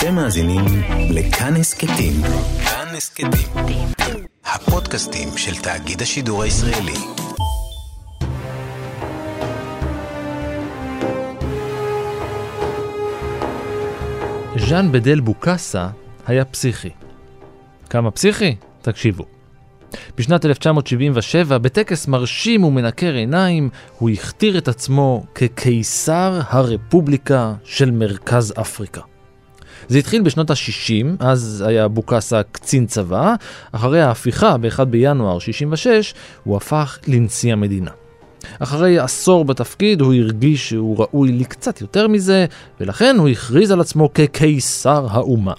אתם מאזינים לכאן הסכתים. כאן הסכתים. הפודקאסטים של תאגיד השידור הישראלי. ז'אן בדל בוקאסה היה פסיכי. כמה פסיכי? תקשיבו. בשנת 1977, בטקס מרשים ומנקר עיניים, הוא הכתיר את עצמו כקיסר הרפובליקה של מרכז אפריקה. זה התחיל בשנות ה-60, אז היה בוקאסה קצין צבא, אחרי ההפיכה ב-1 בינואר 66, הוא הפך לנשיא המדינה. אחרי עשור בתפקיד הוא הרגיש שהוא ראוי לקצת יותר מזה, ולכן הוא הכריז על עצמו כקיסר האומה.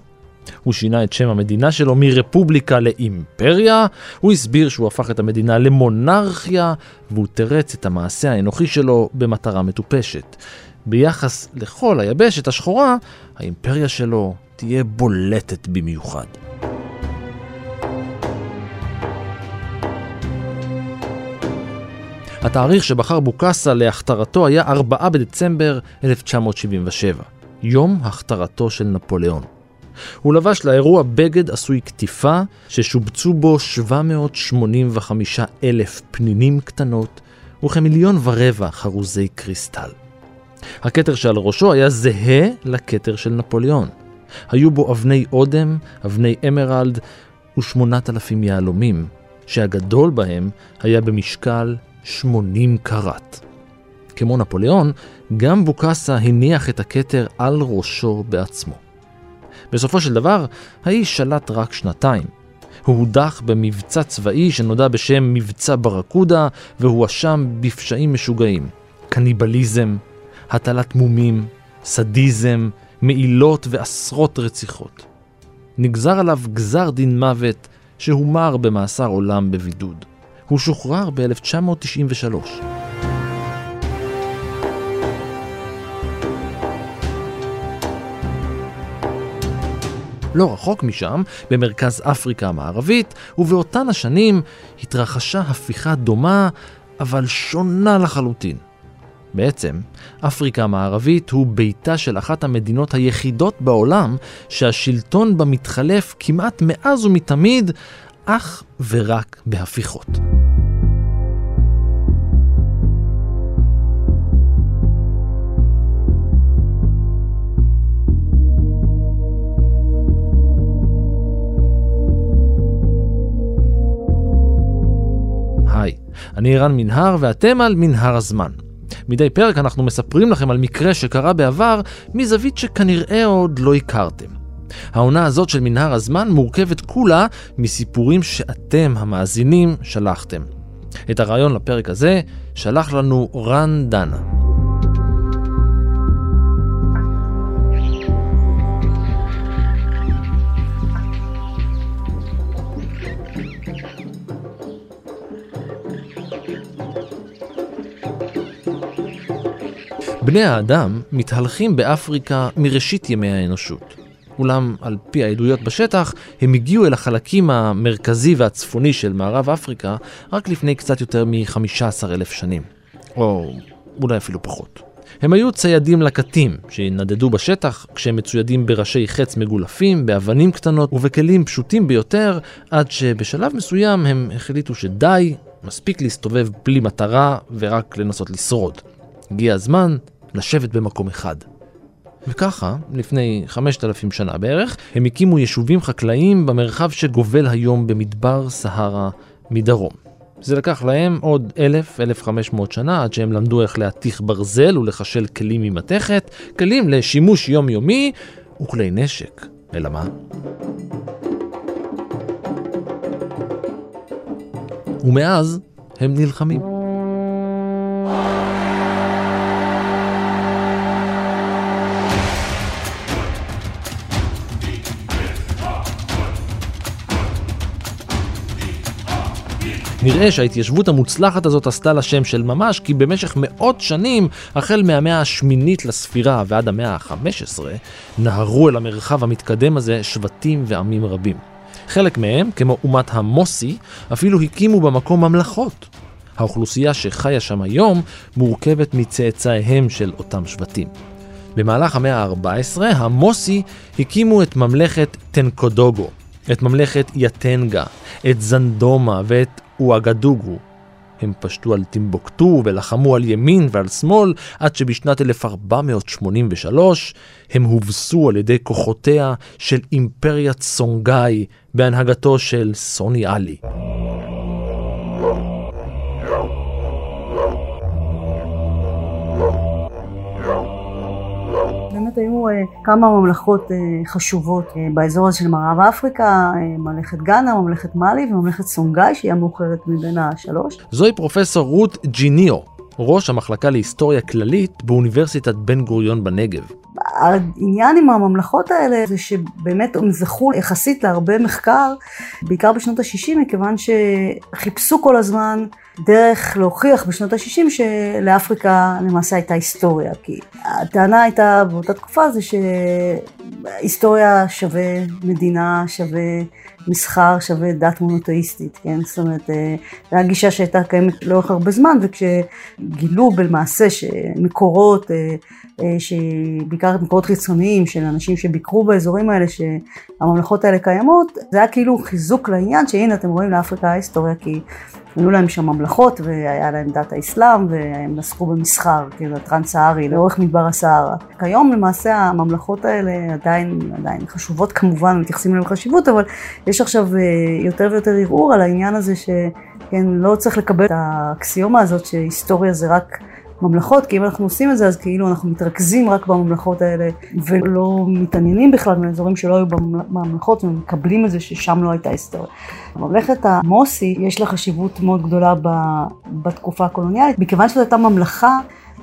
הוא שינה את שם המדינה שלו מרפובליקה לאימפריה, הוא הסביר שהוא הפך את המדינה למונרכיה, והוא תרץ את המעשה האנוכי שלו במטרה מטופשת. ביחס לכל היבשת השחורה, האימפריה שלו תהיה בולטת במיוחד. התאריך שבחר בוקאסה להכתרתו היה 4 בדצמבר 1977, יום הכתרתו של נפוליאון. הוא לבש לאירוע בגד עשוי קטיפה, ששובצו בו 785 אלף פנינים קטנות וכמיליון ורבע חרוזי קריסטל. הכתר שעל ראשו היה זהה לכתר של נפוליאון. היו בו אבני אודם, אבני אמרלד ושמונת אלפים יהלומים, שהגדול בהם היה במשקל 80 קראט. כמו נפוליאון, גם בוקאסה הניח את הכתר על ראשו בעצמו. בסופו של דבר, האיש שלט רק שנתיים. הוא הודח במבצע צבאי שנודע בשם מבצע ברקודה, והואשם בפשעים משוגעים. קניבליזם, הטלת מומים, סדיזם, מעילות ועשרות רציחות. נגזר עליו גזר דין מוות שהומר במאסר עולם בבידוד. הוא שוחרר ב-1993. לא רחוק משם, במרכז אפריקה המערבית, ובאותן השנים התרחשה הפיכה דומה, אבל שונה לחלוטין. בעצם, אפריקה המערבית הוא ביתה של אחת המדינות היחידות בעולם שהשלטון בה מתחלף כמעט מאז ומתמיד, אך ורק בהפיכות. אני ערן מנהר ואתם על מנהר הזמן. מדי פרק אנחנו מספרים לכם על מקרה שקרה בעבר מזווית שכנראה עוד לא הכרתם. העונה הזאת של מנהר הזמן מורכבת כולה מסיפורים שאתם, המאזינים, שלחתם. את הרעיון לפרק הזה שלח לנו רן דנה. בני האדם מתהלכים באפריקה מראשית ימי האנושות. אולם על פי העדויות בשטח, הם הגיעו אל החלקים המרכזי והצפוני של מערב אפריקה רק לפני קצת יותר מ-15 אלף שנים. או אולי אפילו פחות. הם היו ציידים לקטים שנדדו בשטח כשהם מצוידים בראשי חץ מגולפים, באבנים קטנות ובכלים פשוטים ביותר, עד שבשלב מסוים הם החליטו שדי, מספיק להסתובב בלי מטרה ורק לנסות לשרוד. הגיע הזמן לשבת במקום אחד. וככה, לפני 5,000 שנה בערך, הם הקימו יישובים חקלאיים במרחב שגובל היום במדבר סהרה מדרום. זה לקח להם עוד 1,000-1,500 שנה עד שהם למדו איך להתיך ברזל ולחשל כלים ממתכת, כלים לשימוש יומיומי וכלי נשק. אלא מה? ומאז הם נלחמים. נראה שההתיישבות המוצלחת הזאת עשתה לה שם של ממש, כי במשך מאות שנים, החל מהמאה השמינית לספירה ועד המאה ה-15, נהרו אל המרחב המתקדם הזה שבטים ועמים רבים. חלק מהם, כמו אומת המוסי, אפילו הקימו במקום ממלכות. האוכלוסייה שחיה שם היום מורכבת מצאצאיהם של אותם שבטים. במהלך המאה ה-14 המוסי הקימו את ממלכת טנקודוגו, את ממלכת יטנגה, את זנדומה ואת אואגדוגו. הם פשטו על טימבוקטו ולחמו על ימין ועל שמאל עד שבשנת 1483 הם הובסו על ידי כוחותיה של אימפריית סונגאי בהנהגתו של סוני עלי. באמת היו אה, כמה ממלכות אה, חשובות אה, באזור הזה של מערב אפריקה, ממלכת גאנה, ממלכת מאלי וממלכת סונגאי שהיא המאוחרת מבין השלוש. זוהי פרופסור רות ג'יניו, ראש המחלקה להיסטוריה כללית באוניברסיטת בן גוריון בנגב. העניין עם הממלכות האלה זה שבאמת הם זכו יחסית להרבה מחקר, בעיקר בשנות ה-60, מכיוון שחיפשו כל הזמן דרך להוכיח בשנות ה-60 שלאפריקה למעשה הייתה היסטוריה. כי הטענה הייתה באותה תקופה זה שהיסטוריה שווה מדינה, שווה מסחר, שווה דת מונותאיסטית, כן? זאת אומרת, אה, זו הייתה גישה שהייתה קיימת לאורך הרבה זמן, וכשגילו במעשה שמקורות, אה, שבעיקר מקורות חיצוניים של אנשים שביקרו באזורים האלה, שהממלכות האלה קיימות, זה היה כאילו חיזוק לעניין שהנה אתם רואים לאפריקה ההיסטוריה, כי היו להם שם ממלכות והיה להם דת האסלאם והם עסקו במסחר, כאילו הטרנס-סהרי לאורך מדבר הסהרה. כיום למעשה הממלכות האלה עדיין, עדיין חשובות כמובן, מתייחסים אליהן חשיבות, אבל יש עכשיו אה, יותר ויותר ערעור על העניין הזה שכן, לא צריך לקבל את האקסיומה הזאת שהיסטוריה זה רק ממלכות, כי אם אנחנו עושים את זה אז כאילו אנחנו מתרכזים רק בממלכות האלה ולא מתעניינים בכלל באזורים שלא היו בממלכות ומקבלים את זה ששם לא הייתה היסטוריה. ממלכת המוסי יש לה חשיבות מאוד גדולה בתקופה הקולוניאלית, מכיוון שזו הייתה ממלכה,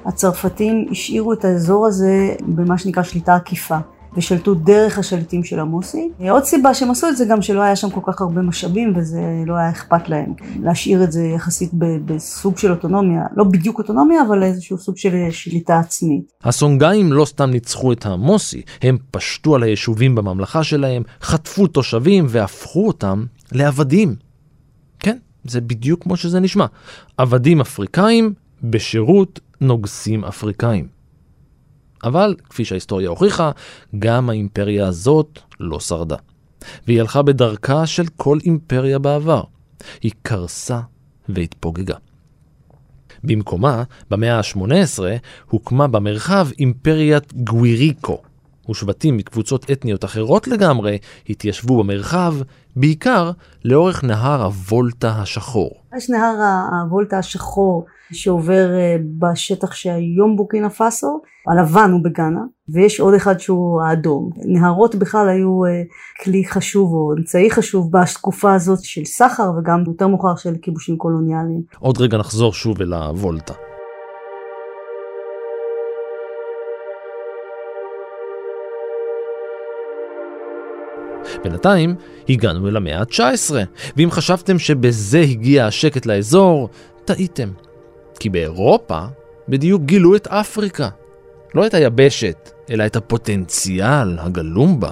הצרפתים השאירו את האזור הזה במה שנקרא שליטה עקיפה. ושלטו דרך השליטים של המוסי. עוד סיבה שהם עשו את זה גם שלא היה שם כל כך הרבה משאבים וזה לא היה אכפת להם. להשאיר את זה יחסית בסוג של אוטונומיה, לא בדיוק אוטונומיה, אבל איזשהו סוג של שליטה עצמית. הסונגאים לא סתם ניצחו את המוסי, הם פשטו על היישובים בממלכה שלהם, חטפו תושבים והפכו אותם לעבדים. כן, זה בדיוק כמו שזה נשמע. עבדים אפריקאים בשירות נוגסים אפריקאים. אבל, כפי שההיסטוריה הוכיחה, גם האימפריה הזאת לא שרדה. והיא הלכה בדרכה של כל אימפריה בעבר. היא קרסה והתפוגגה. במקומה, במאה ה-18, הוקמה במרחב אימפריית גוויריקו, ושבטים מקבוצות אתניות אחרות לגמרי התיישבו במרחב, בעיקר לאורך נהר הוולטה השחור. יש נהר הוולטה השחור שעובר אה, בשטח שהיום בוקינה פאסו, הלבן הוא בגאנה, ויש עוד אחד שהוא האדום. נהרות בכלל היו אה, כלי חשוב או אמצעי חשוב בתקופה הזאת של סחר וגם יותר מאוחר של כיבושים קולוניאליים. עוד רגע נחזור שוב אל הוולטה. בינתיים הגענו אל המאה ה-19, ואם חשבתם שבזה הגיע השקט לאזור, טעיתם. כי באירופה בדיוק גילו את אפריקה. לא את היבשת, אלא את הפוטנציאל הגלום בה.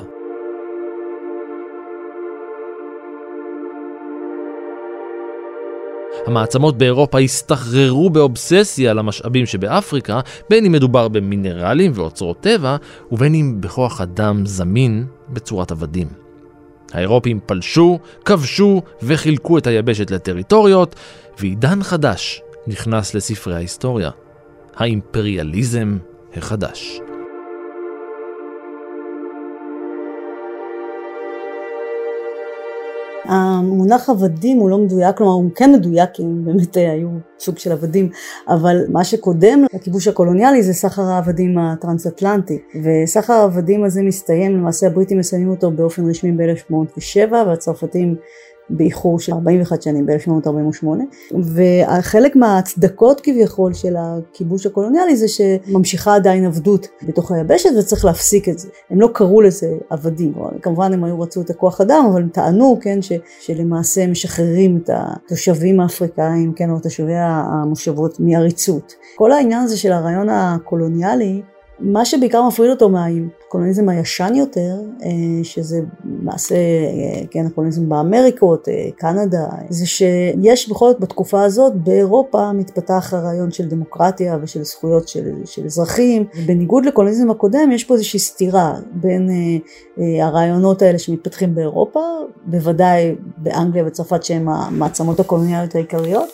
המעצמות באירופה הסתחררו באובססיה למשאבים שבאפריקה, בין אם מדובר במינרלים ואוצרות טבע, ובין אם בכוח אדם זמין בצורת עבדים. האירופים פלשו, כבשו וחילקו את היבשת לטריטוריות, ועידן חדש נכנס לספרי ההיסטוריה. האימפריאליזם החדש. המונח עבדים הוא לא מדויק, כלומר הוא כן מדויק כי הם באמת היו סוג של עבדים, אבל מה שקודם לכיבוש הקולוניאלי זה סחר העבדים הטרנס-אטלנטי, וסחר העבדים הזה מסתיים, למעשה הבריטים מסיימים אותו באופן רשמי ב-1807 והצרפתים באיחור של 41 שנים ב-1848 וחלק מההצדקות כביכול של הכיבוש הקולוניאלי זה שממשיכה עדיין עבדות בתוך היבשת וצריך להפסיק את זה. הם לא קראו לזה עבדים, כמובן הם היו רצו את הכוח אדם אבל הם טענו כן ש, שלמעשה משחררים את התושבים האפריקאים כן או תושבי המושבות מעריצות. כל העניין הזה של הרעיון הקולוניאלי מה שבעיקר מפריד אותו מהקולוניזם הישן יותר, אה, שזה למעשה, כן, הקולוניזם באמריקות, קנדה, זה שיש בכל זאת בתקופה הזאת באירופה מתפתח הרעיון של דמוקרטיה ושל זכויות של, של אזרחים. בניגוד לקולוניזם הקודם, יש פה איזושהי סתירה בין הרעיונות האלה שמתפתחים באירופה, בוודאי באנגליה וצרפת שהן המעצמות הקולוניאליות העיקריות,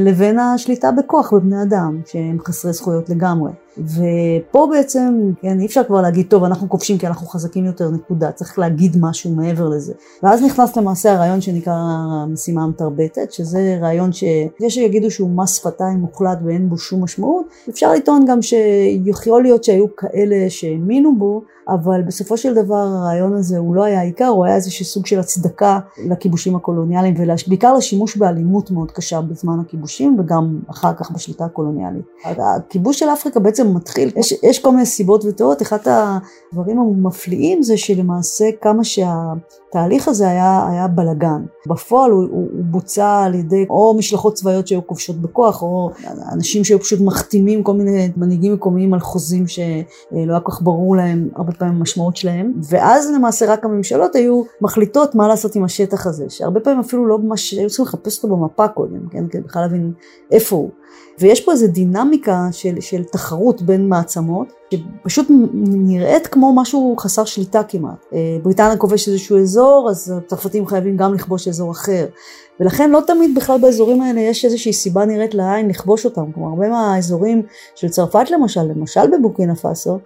לבין השליטה בכוח בבני אדם, שהם חסרי זכויות לגמרי. ופה בעצם, כן, אי אפשר כבר להגיד, טוב, אנחנו כובשים כי אנחנו חזקים יותר, נקודה, צריך להגיד משהו מעבר לזה. ואז נכנס למעשה הרעיון שנקרא המשימה המתרבטת, שזה רעיון שיש שיגידו שהוא מס שפתיים מוחלט ואין בו שום משמעות, אפשר לטעון גם שיכול להיות שהיו כאלה שהאמינו בו, אבל בסופו של דבר הרעיון הזה הוא לא היה העיקר, הוא היה איזשהו סוג של הצדקה לכיבושים הקולוניאליים, ובעיקר לשימוש באלימות מאוד קשה בזמן הכיבושים, וגם אחר כך בשליטה הקולוניאלית. הכיבוש של אפריקה בעצם מתחיל, יש, יש כל מיני סיבות ותיאוריות, אחד הדברים המפליאים זה שלמעשה כמה שהתהליך הזה היה, היה בלגן. בפועל הוא, הוא, הוא בוצע על ידי או משלחות צבאיות שהיו כובשות בכוח, או אנשים שהיו פשוט מחתימים כל מיני מנהיגים מקומיים על חוזים שלא היה כל כך ברור להם הרבה פעמים המשמעות שלהם, ואז למעשה רק הממשלות היו מחליטות מה לעשות עם השטח הזה, שהרבה פעמים אפילו לא ממש, היו צריכים לחפש אותו במפה קודם, כן, כדי בכלל להבין איפה הוא. ויש פה איזו דינמיקה של, של תחרות בין מעצמות, שפשוט נראית כמו משהו חסר שליטה כמעט. אה, בריטניה כובש איזשהו אזור, אז הצרפתים חייבים גם לכבוש אזור אחר. ולכן לא תמיד בכלל באזורים האלה יש איזושהי סיבה נראית לעין לכבוש אותם. כלומר, הרבה מהאזורים של צרפת למשל, למשל בבוקינה פאסו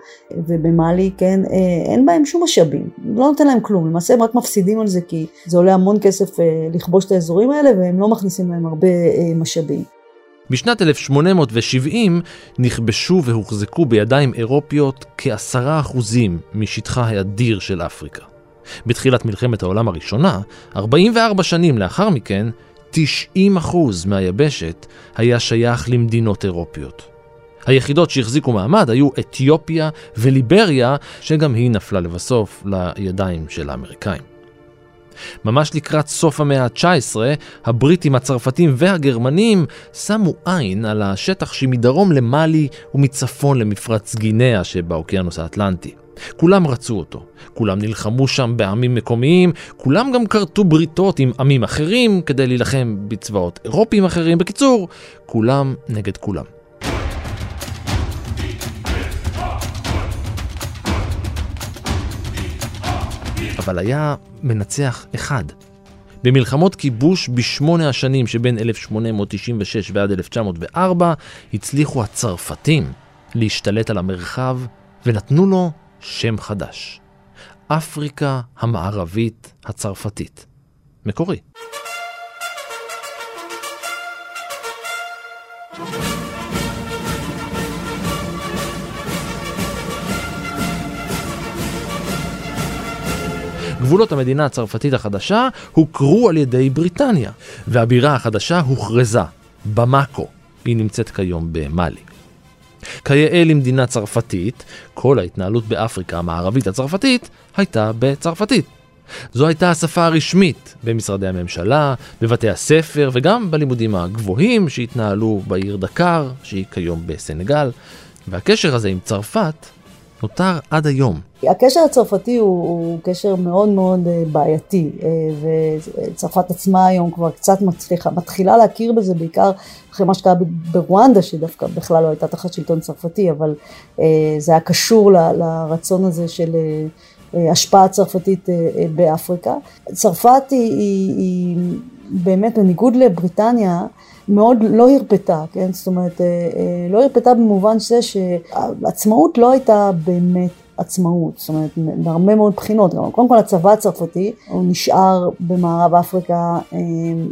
ובמאלי, כן, אה, אין בהם שום משאבים. לא נותן להם כלום. למעשה הם רק מפסידים על זה כי זה עולה המון כסף אה, לכבוש את האזורים האלה והם לא מכניסים להם הרבה משאבים. בשנת 1870 נכבשו והוחזקו בידיים אירופיות כעשרה אחוזים משטחה האדיר של אפריקה. בתחילת מלחמת העולם הראשונה, 44 שנים לאחר מכן, 90% מהיבשת היה שייך למדינות אירופיות. היחידות שהחזיקו מעמד היו אתיופיה וליבריה, שגם היא נפלה לבסוף לידיים של האמריקאים. ממש לקראת סוף המאה ה-19, הבריטים, הצרפתים והגרמנים שמו עין על השטח שמדרום למאלי ומצפון למפרץ גינאה שבאוקיינוס האטלנטי. כולם רצו אותו, כולם נלחמו שם בעמים מקומיים, כולם גם כרתו בריתות עם עמים אחרים כדי להילחם בצבאות אירופיים אחרים. בקיצור, כולם נגד כולם. אבל היה מנצח אחד. במלחמות כיבוש בשמונה השנים שבין 1896 ועד 1904 הצליחו הצרפתים להשתלט על המרחב ונתנו לו שם חדש. אפריקה המערבית הצרפתית. מקורי. גבולות המדינה הצרפתית החדשה הוכרו על ידי בריטניה, והבירה החדשה הוכרזה, במאקו. היא נמצאת כיום במאלי. כיאה למדינה צרפתית, כל ההתנהלות באפריקה המערבית הצרפתית הייתה בצרפתית. זו הייתה השפה הרשמית במשרדי הממשלה, בבתי הספר וגם בלימודים הגבוהים שהתנהלו בעיר דקר, שהיא כיום בסנגל, והקשר הזה עם צרפת נותר עד היום. הקשר הצרפתי הוא, הוא קשר מאוד מאוד אה, בעייתי, אה, וצרפת עצמה היום כבר קצת מצליחה, מתחילה להכיר בזה בעיקר אחרי מה שקרה ברואנדה, שדווקא בכלל לא הייתה תחת שלטון צרפתי, אבל אה, זה היה קשור ל, לרצון הזה של השפעה צרפתית באפריקה. צרפת היא, היא, היא באמת, בניגוד לבריטניה, מאוד לא הרפתה, כן? זאת אומרת, לא הרפתה במובן זה שעצמאות לא הייתה באמת עצמאות, זאת אומרת, בהרבה מאוד בחינות. קודם כל הצבא הצרפתי, הוא נשאר במערב אפריקה אה,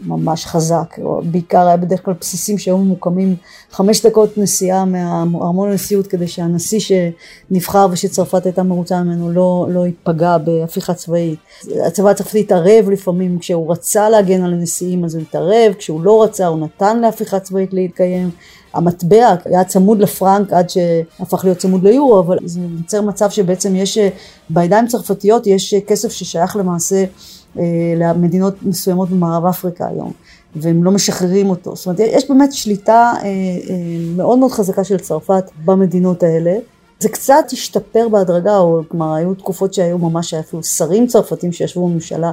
ממש חזק, בעיקר היה בדרך כלל בסיסים שהיו ממוקמים חמש דקות נסיעה מהארמון הנשיאות כדי שהנשיא שנבחר ושצרפת הייתה מרוצה ממנו לא, לא ייפגע בהפיכה צבאית. הצבא הצרפתי התערב לפעמים, כשהוא רצה להגן על הנשיאים אז הוא התערב, כשהוא לא רצה הוא נתן להפיכה צבאית להתקיים. המטבע היה צמוד לפרנק עד שהפך להיות צמוד ליורו, אבל זה יוצר מצב שבעצם יש, בידיים צרפתיות יש כסף ששייך למעשה אה, למדינות מסוימות במערב אפריקה היום. והם לא משחררים אותו. זאת אומרת, יש באמת שליטה אה, אה, מאוד מאוד חזקה של צרפת במדינות האלה. זה קצת השתפר בהדרגה, או כלומר היו תקופות שהיו ממש אפילו שרים צרפתים שישבו בממשלה,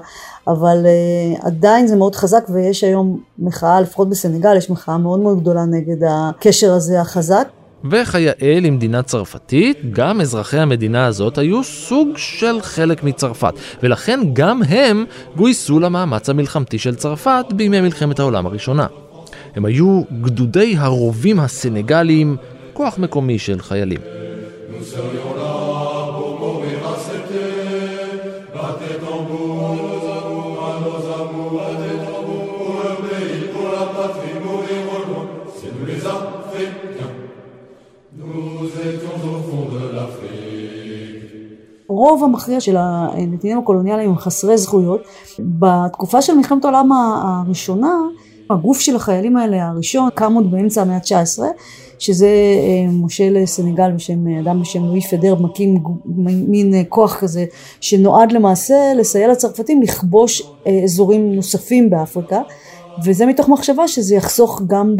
אבל uh, עדיין זה מאוד חזק ויש היום מחאה, לפחות בסנגל, יש מחאה מאוד מאוד גדולה נגד הקשר הזה החזק. וכיאה למדינה צרפתית, גם אזרחי המדינה הזאת היו סוג של חלק מצרפת, ולכן גם הם גויסו למאמץ המלחמתי של צרפת בימי מלחמת העולם הראשונה. הם היו גדודי הרובים הסנגליים, כוח מקומי של חיילים. הרוב המכריע של הנתינים הקולוניאליים הם חסרי זכויות. בתקופה של מלחמת העולם הראשונה, הגוף של החיילים האלה הראשון קם עוד באמצע המאה ה-19, שזה אה, מושל סנגל בשם, אדם בשם לואי פדר, מקים מין אה, כוח כזה שנועד למעשה לסייע לצרפתים לכבוש אה, אזורים נוספים באפריקה. וזה מתוך מחשבה שזה יחסוך גם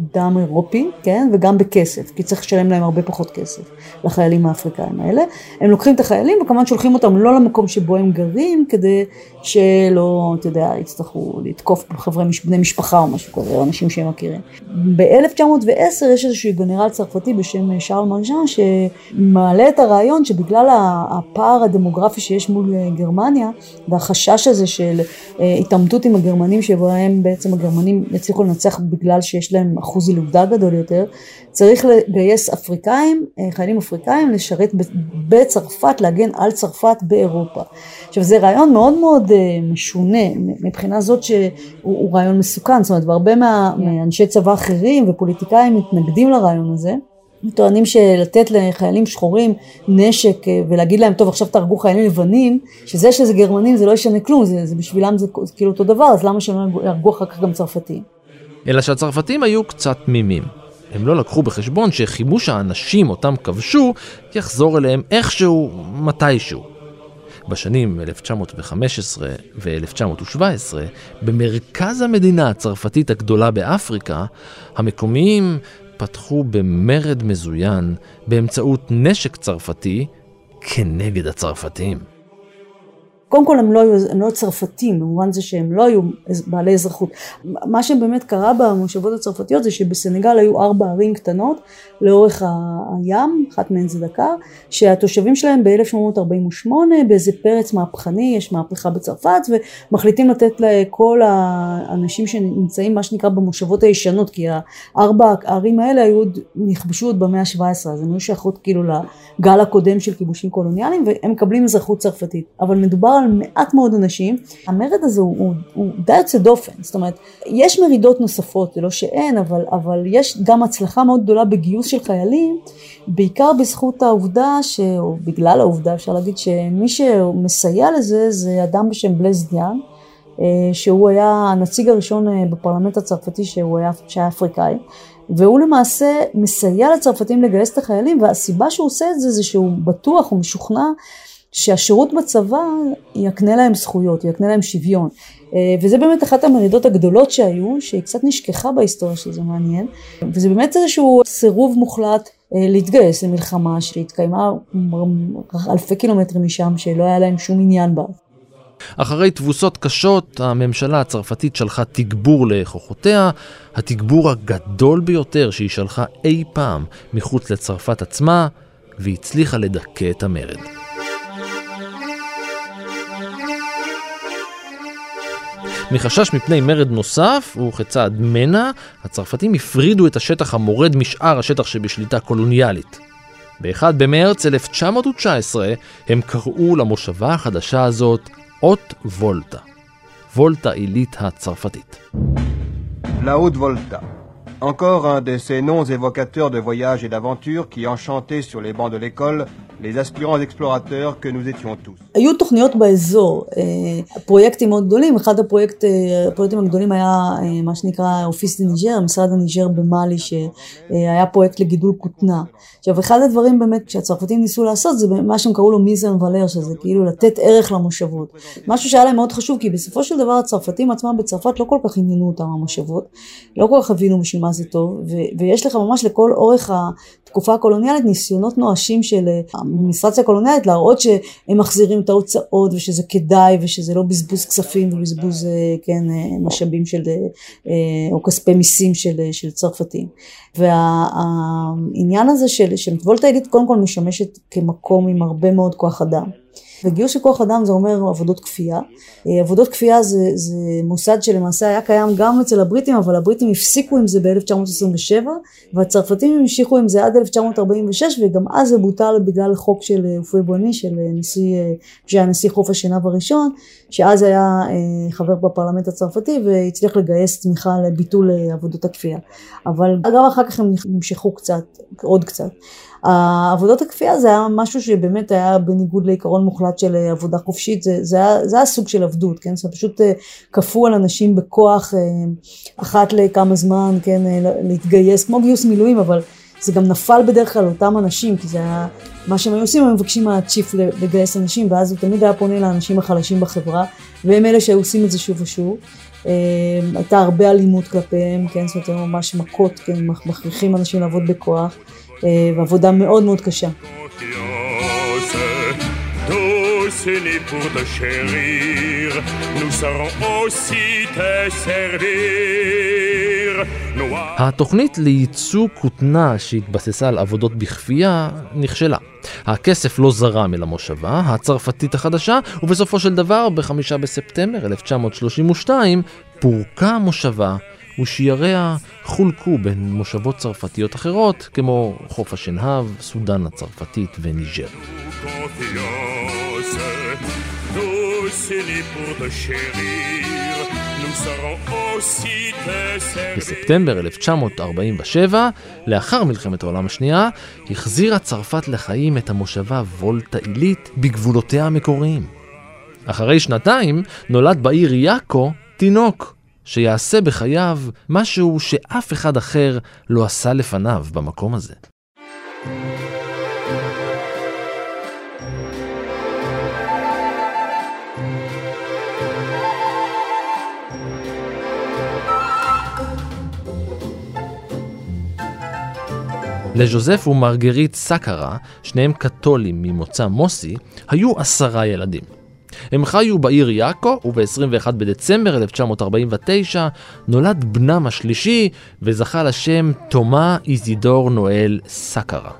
דם אירופי, כן, וגם בכסף, כי צריך לשלם להם הרבה פחות כסף לחיילים האפריקאים האלה. הם לוקחים את החיילים וכמובן שולחים אותם לא למקום שבו הם גרים, כדי שלא, אתה יודע, יצטרכו לתקוף חברי בני משפחה או משהו כזה, או אנשים שהם מכירים. ב-1910 יש איזשהו גנרל צרפתי בשם שרל מרג'אן, שמעלה את הרעיון שבגלל הפער הדמוגרפי שיש מול גרמניה, והחשש הזה של אה, התעמתות עם הגרמנים, שבהם בעצם הגרמנים יצליחו לנצח בגלל שיש להם אחוז ילודה גדול יותר, צריך לגייס אפריקאים, אה, חיילים אפריקאים, לשרת בצרפת, להגן על צרפת באירופה. עכשיו זה רעיון מאוד מאוד אה, משונה, מבחינה זאת שהוא רעיון מסוכן, זאת אומרת, והרבה מה, מאנשי צבא אחרים ופוליטיקאים מתנגדים לרעיון הזה. טוענים שלתת לחיילים שחורים נשק אה, ולהגיד להם טוב עכשיו תהרגו חיילים לבנים שזה שזה גרמנים זה לא ישנה כלום זה, זה בשבילם זה, כאילו אותו דבר אז למה שהם יהרגו אחר כך גם צרפתים אלא שהצרפתים היו קצת תמימים. הם לא לקחו בחשבון שחימוש האנשים אותם כבשו יחזור אליהם איכשהו, מתישהו. בשנים 1915 ו-1917, במרכז המדינה הצרפתית הגדולה באפריקה, המקומיים פתחו במרד מזוין באמצעות נשק צרפתי כנגד הצרפתים. קודם כל הם לא היו, הם לא צרפתים, במובן זה שהם לא היו בעלי אזרחות. מה שבאמת קרה במושבות הצרפתיות זה שבסנגל היו ארבע ערים קטנות לאורך הים, אחת מהן זה דקר, שהתושבים שלהם ב-1848 באיזה פרץ מהפכני, יש מהפכה בצרפת, ומחליטים לתת לכל האנשים שנמצאים מה שנקרא במושבות הישנות, כי הארבע הערים האלה היו, נכבשו עוד במאה ה-17, אז הם היו שייכות כאילו לגל הקודם של כיבושים קולוניאליים, והם מקבלים אזרחות צרפתית. אבל מדובר על מעט מאוד אנשים. המרד הזה הוא, הוא, הוא די יוצא דופן, זאת אומרת, יש מרידות נוספות, זה לא שאין, אבל, אבל יש גם הצלחה מאוד גדולה בגיוס של חיילים, בעיקר בזכות העובדה, ש, או בגלל העובדה אפשר להגיד, שמי שמסייע לזה זה אדם בשם בלז דיאן. אה, שהוא היה הנציג הראשון אה, בפרלמנט הצרפתי שהוא היה, שהיה אפריקאי והוא למעשה מסייע לצרפתים לגייס את החיילים והסיבה שהוא עושה את זה זה שהוא בטוח, הוא משוכנע שהשירות בצבא יקנה להם זכויות, יקנה להם שוויון. אה, וזה באמת אחת המרידות הגדולות שהיו, שהיא קצת נשכחה בהיסטוריה שזה מעניין, וזה באמת איזשהו סירוב מוחלט אה, להתגייס למלחמה שהתקיימה אלפי קילומטרים משם, שלא היה להם שום עניין בה. אחרי תבוסות קשות, הממשלה הצרפתית שלחה תגבור לכוחותיה, התגבור הגדול ביותר שהיא שלחה אי פעם מחוץ לצרפת עצמה, והצליחה לדכא את המרד. מחשש מפני מרד נוסף, וכצעד מנע, הצרפתים הפרידו את השטח המורד משאר השטח שבשליטה קולוניאלית. ב-1 במרץ 1919 הם קראו למושבה החדשה הזאת אות וולטה. וולטה עילית הצרפתית. La Haute Volta. Encore un de ces noms évocateurs de voyages et d'aventures qui enchantaient sur les bancs de l'école les aspirants explorateurs que nous étions tous. היו תוכניות באזור, אה, פרויקטים מאוד גדולים, אחד הפרויקט, אה, הפרויקטים הגדולים היה אה, מה שנקרא Office du Niger, משרד הניג'ר במאלי, שהיה פרויקט לגידול כותנה. עכשיו אחד הדברים באמת שהצרפתים ניסו לעשות זה מה שהם קראו לו mise en valeur, שזה כאילו לתת ערך למושבות. משהו שהיה להם מאוד חשוב, כי בסופו של דבר הצרפתים עצמם בצרפת לא כל כך עניינו אותם המושבות, לא כל כך הבינו בשביל מה זה טוב, ויש לך ממש לכל אורך התקופה הקולוניאלית ניסיונות נואשים של האדמיניסטרציה הקולוניאלית להראות שהם מחזירים את ההוצאות ושזה כדאי ושזה לא בזבוז כספים ובזבוז כן, משאבים של, או כספי מיסים של, של צרפתים. והעניין הזה של, של וולטה עילית קודם כל משמשת כמקום עם הרבה מאוד כוח אדם. וגיוס של כוח אדם זה אומר עבודות כפייה. עבודות כפייה זה, זה מוסד שלמעשה היה קיים גם אצל הבריטים, אבל הבריטים הפסיקו עם זה ב-1927, והצרפתים המשיכו עם זה עד 1946, וגם אז זה בוטל בגלל חוק של אופוי בוני, של נשיא, שהיה נשיא חוף השנהב הראשון, שאז היה חבר בפרלמנט הצרפתי, והצליח לגייס תמיכה לביטול עבודות הכפייה. אבל גם אחר כך הם נמשכו קצת, עוד קצת. העבודות הכפייה זה היה משהו שבאמת היה בניגוד לעיקרון מוחלט של עבודה חופשית, זה, זה, היה, זה היה סוג של עבדות, כן, זאת פשוט כפו על אנשים בכוח אחת לכמה זמן, כן, להתגייס, כמו גיוס מילואים, אבל זה גם נפל בדרך כלל אותם אנשים, כי זה היה, מה שהם היו עושים, הם מבקשים מהצ'יפ לגייס אנשים, ואז הוא תמיד היה פונה לאנשים החלשים בחברה, והם אלה שהיו עושים את זה שוב ושוב. הייתה הרבה אלימות כלפיהם, כן, זאת אומרת, ממש מכות, כן, מכריחים אנשים לעבוד בכוח. ועבודה מאוד מאוד קשה. התוכנית לייצוא כותנה שהתבססה על עבודות בכפייה נכשלה. הכסף לא זרם אל המושבה הצרפתית החדשה, ובסופו של דבר, ב-5 בספטמבר 1932, פורקה המושבה ושייריה חולקו בין מושבות צרפתיות אחרות כמו חוף השנהב, סודאן הצרפתית וניג'ר. בספטמבר 1947, לאחר מלחמת העולם השנייה, החזירה צרפת לחיים את המושבה וולטה עילית בגבולותיה המקוריים. אחרי שנתיים נולד בעיר יאקו תינוק, שיעשה בחייו משהו שאף אחד אחר לא עשה לפניו במקום הזה. לז'וזף ומרגרית סקרה, שניהם קתולים ממוצא מוסי, היו עשרה ילדים. הם חיו בעיר יאקו, וב-21 בדצמבר 1949 נולד בנם השלישי וזכה לשם תומה איזידור נואל סקרה.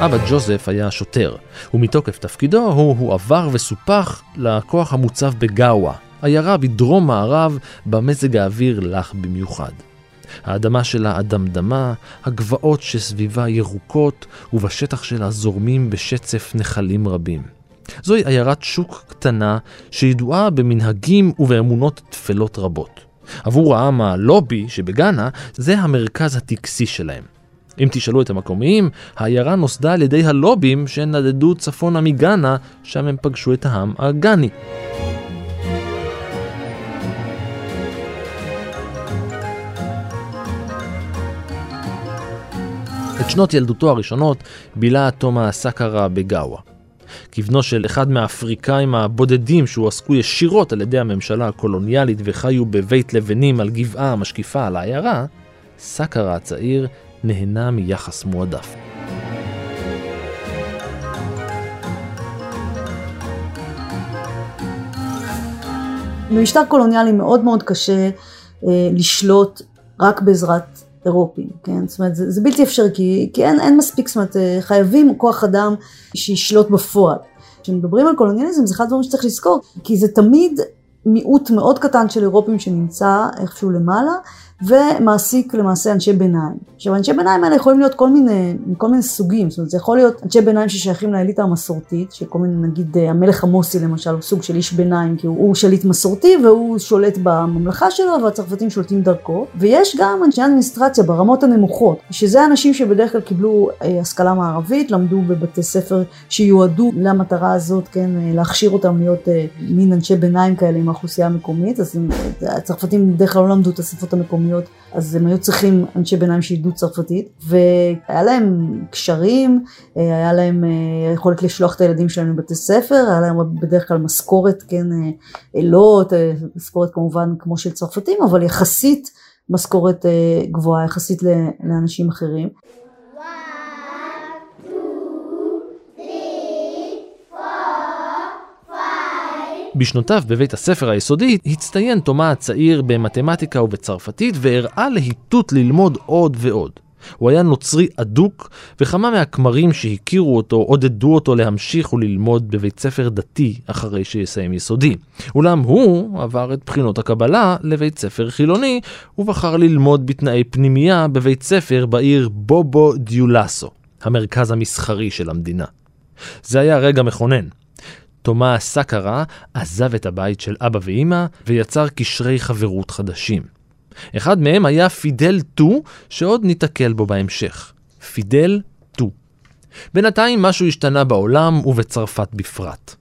אבא ג'וזף היה שוטר, ומתוקף תפקידו הוא הועבר וסופח לכוח המוצב בגאווה, עיירה בדרום מערב במזג האוויר לח במיוחד. האדמה שלה אדמדמה, הגבעות שסביבה ירוקות, ובשטח שלה זורמים בשצף נחלים רבים. זוהי עיירת שוק קטנה שידועה במנהגים ובאמונות תפלות רבות. עבור העם הלובי שבגאנה זה המרכז הטקסי שלהם. אם תשאלו את המקומיים, העיירה נוסדה על ידי הלובים שנדדו צפונה מגאנה, שם הם פגשו את העם הגאני. את שנות ילדותו הראשונות בילה תומא סקרה בגאווה. כבנו של אחד מהאפריקאים הבודדים שהועסקו ישירות על ידי הממשלה הקולוניאלית וחיו בבית לבנים על גבעה המשקיפה על העיירה, סקרה הצעיר נהנה מיחס מועדף. במשטר קולוניאלי מאוד מאוד קשה אה, לשלוט רק בעזרת אירופים, כן? זאת אומרת, זה, זה בלתי אפשרי, כי, כי אין, אין מספיק, זאת אומרת, חייבים כוח אדם שישלוט בפועל. כשמדברים על קולוניאליזם, זה אחד הדברים שצריך לזכור, כי זה תמיד מיעוט מאוד קטן של אירופים שנמצא איכשהו למעלה, ומעסיק למעשה אנשי ביניים. עכשיו אנשי ביניים האלה יכולים להיות כל מיני, כל מיני סוגים, זאת אומרת זה יכול להיות אנשי ביניים ששייכים לאליטה המסורתית, שכל מיני נגיד אה, המלך עמוסי למשל הוא סוג של איש ביניים כי הוא, הוא שליט מסורתי והוא שולט בממלכה שלו והצרפתים שולטים דרכו, ויש גם אנשי אדמיניסטרציה ברמות הנמוכות, שזה אנשים שבדרך כלל קיבלו אה, השכלה מערבית, למדו בבתי ספר שיועדו למטרה הזאת, כן, אה, להכשיר אותם להיות אה, מין אנשי ביניים כאלה עם האוכלוסייה המקומית, אז אה, הצרפתים בדרך כלל לא למדו את השפות המקומיות, אז הם היו צריכים אנשי ביניים שידעו צרפתית, והיה להם קשרים, היה להם יכולת לשלוח את הילדים שלהם לבתי ספר, היה להם בדרך כלל משכורת, כן, לא משכורת כמובן כמו של צרפתים, אבל יחסית משכורת גבוהה יחסית לאנשים אחרים. בשנותיו בבית הספר היסודי הצטיין תומה הצעיר במתמטיקה ובצרפתית והראה להיטות ללמוד עוד ועוד. הוא היה נוצרי אדוק, וכמה מהכמרים שהכירו אותו עודדו אותו להמשיך וללמוד בבית ספר דתי אחרי שיסיים יסודי. אולם הוא עבר את בחינות הקבלה לבית ספר חילוני, ובחר ללמוד בתנאי פנימייה בבית ספר בעיר בובו דיולסו, המרכז המסחרי של המדינה. זה היה רגע מכונן. תומא סקרה עזב את הבית של אבא ואימא ויצר קשרי חברות חדשים. אחד מהם היה פידל טו, שעוד ניתקל בו בהמשך. פידל טו. בינתיים משהו השתנה בעולם ובצרפת בפרט.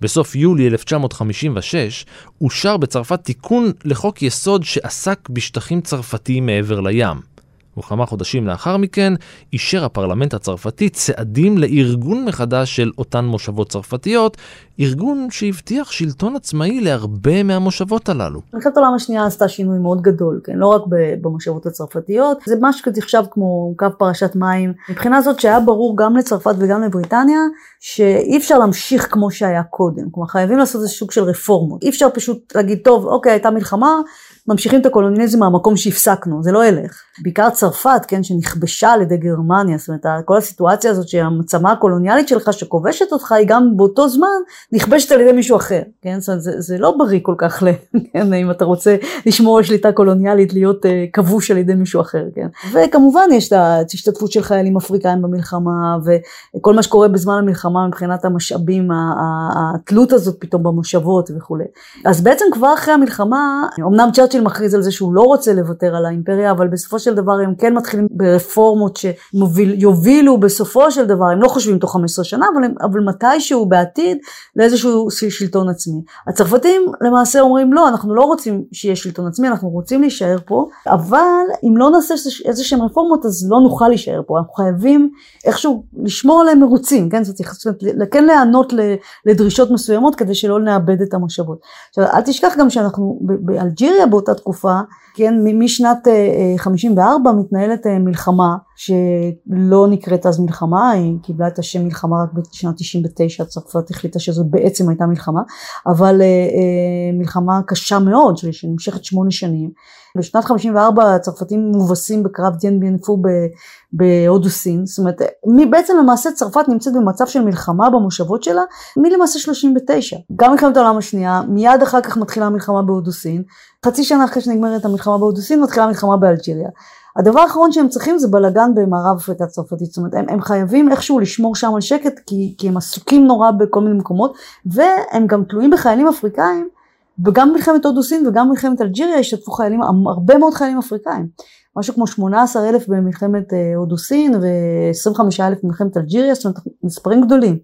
בסוף יולי 1956 אושר בצרפת תיקון לחוק יסוד שעסק בשטחים צרפתיים מעבר לים. וכמה חודשים לאחר מכן אישר הפרלמנט הצרפתי צעדים לארגון מחדש של אותן מושבות צרפתיות, ארגון שהבטיח שלטון עצמאי להרבה מהמושבות הללו. מלחמת העולם השנייה עשתה שינוי מאוד גדול, כן? לא רק במושבות הצרפתיות, זה משהו נחשב כמו קו פרשת מים. מבחינה זאת שהיה ברור גם לצרפת וגם לבריטניה, שאי אפשר להמשיך כמו שהיה קודם. כלומר, חייבים לעשות איזה סוג של רפורמות. אי אפשר פשוט להגיד, טוב, אוקיי, הייתה מלחמה, ממשיכים את הקולוניאליזם מהמקום שהפסקנו, זה לא ילך. בעיקר צרפת, כן, שנכבשה על ידי גרמניה, זאת אומרת, כל הסיטואציה הזאת שהמצמה הקולוניאלית שלך שכובשת אותך, היא גם באותו זמן נכבשת על ידי מישהו אחר, כן, זאת אומרת, זה, זה לא בריא כל כך, כן, אם אתה רוצה לשמור על שליטה קולוניאלית, להיות uh, כבוש על ידי מישהו אחר, כן. וכמובן יש את ההשתתפות של חיילים אפריקאים במלחמה, וכל מה שקורה בזמן המלחמה מבחינת המשאבים, התלות הזאת פתאום במושבות וכולי. אז בעצם כבר אחרי המלחמה, אמנם צ'רצ'יל צ'רצ'יל מכריז על זה שהוא לא רוצה לוותר על האימפריה, אבל בסופו של דבר הם כן מתחילים ברפורמות שיובילו בסופו של דבר, הם לא חושבים תוך 15 שנה, אבל, הם, אבל מתישהו בעתיד לאיזשהו שלטון עצמי. הצרפתים למעשה אומרים לא, אנחנו לא רוצים שיהיה שלטון עצמי, אנחנו רוצים להישאר פה, אבל אם לא נעשה איזה שהם רפורמות אז לא נוכל להישאר פה, אנחנו חייבים איכשהו לשמור עליהם מרוצים, כן, זאת אומרת, כן להיענות לדרישות מסוימות כדי שלא נאבד את המושבות. עכשיו אל תשכח גם שאנחנו באלג'יריה באותה תקופה, כן, משנת 54 אה, מתנהלת אה, מלחמה שלא נקראת אז מלחמה, היא קיבלה את השם מלחמה רק בשנת 99, צרפת החליטה שזו בעצם הייתה מלחמה, אבל אה, מלחמה קשה מאוד שנמשכת שמונה שנים. בשנת 54 הצרפתים מובסים בקרב דיין ביאנפו בהודו סין, זאת אומרת, בעצם למעשה צרפת נמצאת במצב של מלחמה במושבות שלה מלמעשה 39. גם מלחמת העולם השנייה, מיד אחר כך מתחילה המלחמה בהודו סין, חצי שנה אחרי שנגמרת המלחמה בהודו סין מתחילה המלחמה באלג'יריה. הדבר האחרון שהם צריכים זה בלאגן במערב אפריקה הצרפתית, זאת אומרת הם, הם חייבים איכשהו לשמור שם על שקט כי, כי הם עסוקים נורא בכל מיני מקומות והם גם תלויים בחיילים אפריקאים וגם מלחמת הודו סין וגם מלחמת אלג'יריה השתתפו חיילים, הרבה מאוד חיילים אפריקאים. משהו כמו 18 אלף במלחמת אה, הודו סין ו-25 אלף במלחמת אלג'יריה, זאת אומרת מספרים גדולים.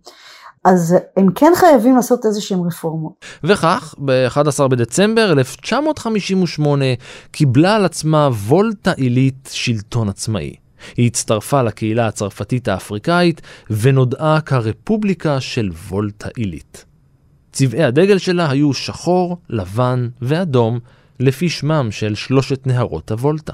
אז הם כן חייבים לעשות איזה שהם רפורמות. וכך, ב-11 בדצמבר 1958 קיבלה על עצמה וולטה עילית שלטון עצמאי. היא הצטרפה לקהילה הצרפתית האפריקאית ונודעה כרפובליקה של וולטה עילית. צבעי הדגל שלה היו שחור, לבן ואדום, לפי שמם של שלושת נהרות הוולטה.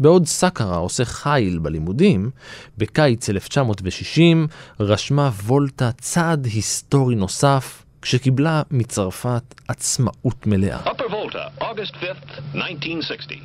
בעוד סאקרה עושה חיל בלימודים, בקיץ 1960 רשמה וולטה צעד היסטורי נוסף כשקיבלה מצרפת עצמאות מלאה. Upper Volta, August 5th, 1960.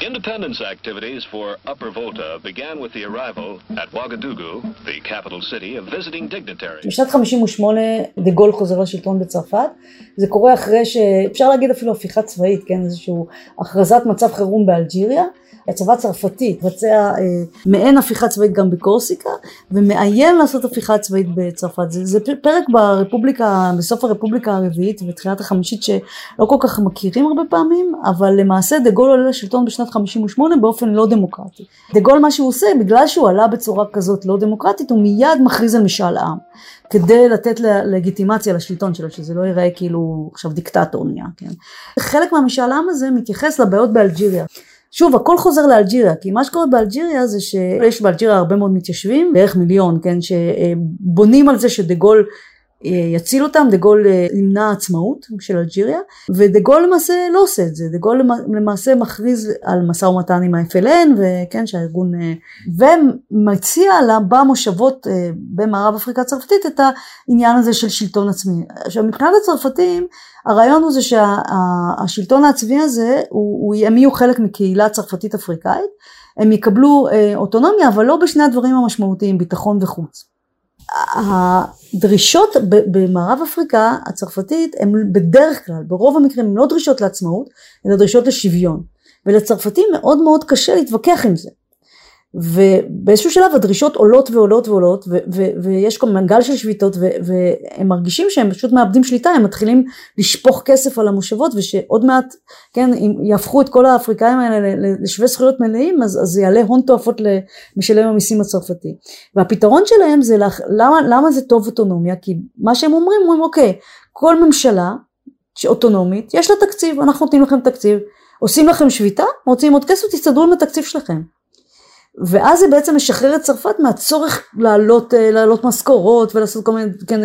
Independence activities for Upper Volta began with the arrival at Ouagadougou, the capital city, of visiting dignitaries. בשנת 58 דה גול חוזר לשלטון בצרפת, זה קורה אחרי שאפשר להגיד אפילו הפיכה צבאית, כן, איזושהי הכרזת מצב חירום באלג'יריה, הצבא הצרפתי מבצע אה, מעין הפיכה צבאית גם בקורסיקה ומאיים לעשות הפיכה צבאית בצרפת. זה, זה פרק ברפובליקה, בסוף הרפובליקה הרביעית ותחילת החמישית שלא כל כך מכירים הרבה פעמים, אבל למעשה דה גול עולה לשלטון בשנת 58 באופן לא דמוקרטי. דה גול מה שהוא עושה, בגלל שהוא עלה בצורה כזאת לא דמוקרטית, הוא מיד מכריז על משאל עם. כדי לתת לגיטימציה לשלטון שלו, שזה לא ייראה כאילו עכשיו דיקטטור נהיה, כן. חלק מהמשאל עם הזה מתייחס לבעיות באלג'יריה. שוב, הכל חוזר לאלג'יריה, כי מה שקורה באלג'יריה זה שיש באלג'יריה הרבה מאוד מתיישבים, בערך מיליון, כן, שבונים על זה שדה גול יציל אותם, דה גול ימנע עצמאות של אלג'יריה, ודה גול למעשה לא עושה את זה, דה גול למעשה מכריז על משא ומתן עם ה-FLN, וכן, שהארגון, ומציע לה במושבות במערב אפריקה הצרפתית את העניין הזה של שלטון עצמי. עכשיו מבחינת הצרפתים, הרעיון הוא זה שהשלטון העצמי הזה, הוא, הם יהיו חלק מקהילה צרפתית אפריקאית, הם יקבלו אוטונומיה, אבל לא בשני הדברים המשמעותיים, ביטחון וחוץ. הדרישות במערב אפריקה הצרפתית הן בדרך כלל, ברוב המקרים הן לא דרישות לעצמאות, אלא דרישות לשוויון. ולצרפתים מאוד מאוד קשה להתווכח עם זה. ובאיזשהו שלב הדרישות עולות ועולות ועולות ו- ו- ויש כל מיני גל של שביתות ו- והם מרגישים שהם פשוט מאבדים שליטה, הם מתחילים לשפוך כסף על המושבות ושעוד מעט, כן, אם יהפכו את כל האפריקאים האלה לשווה זכויות מלאים אז, אז זה יעלה הון תועפות למשלם המיסים הצרפתי. והפתרון שלהם זה לח- למה, למה זה טוב אוטונומיה? כי מה שהם אומרים, אומרים אוקיי, כל ממשלה אוטונומית יש לה תקציב, אנחנו נותנים לכם תקציב, עושים לכם שביתה, רוצים עוד כסף, תסתדרו עם התקציב שלכם. ואז זה בעצם משחרר את צרפת מהצורך להעלות, להעלות משכורות ולעשות כל מיני, כן,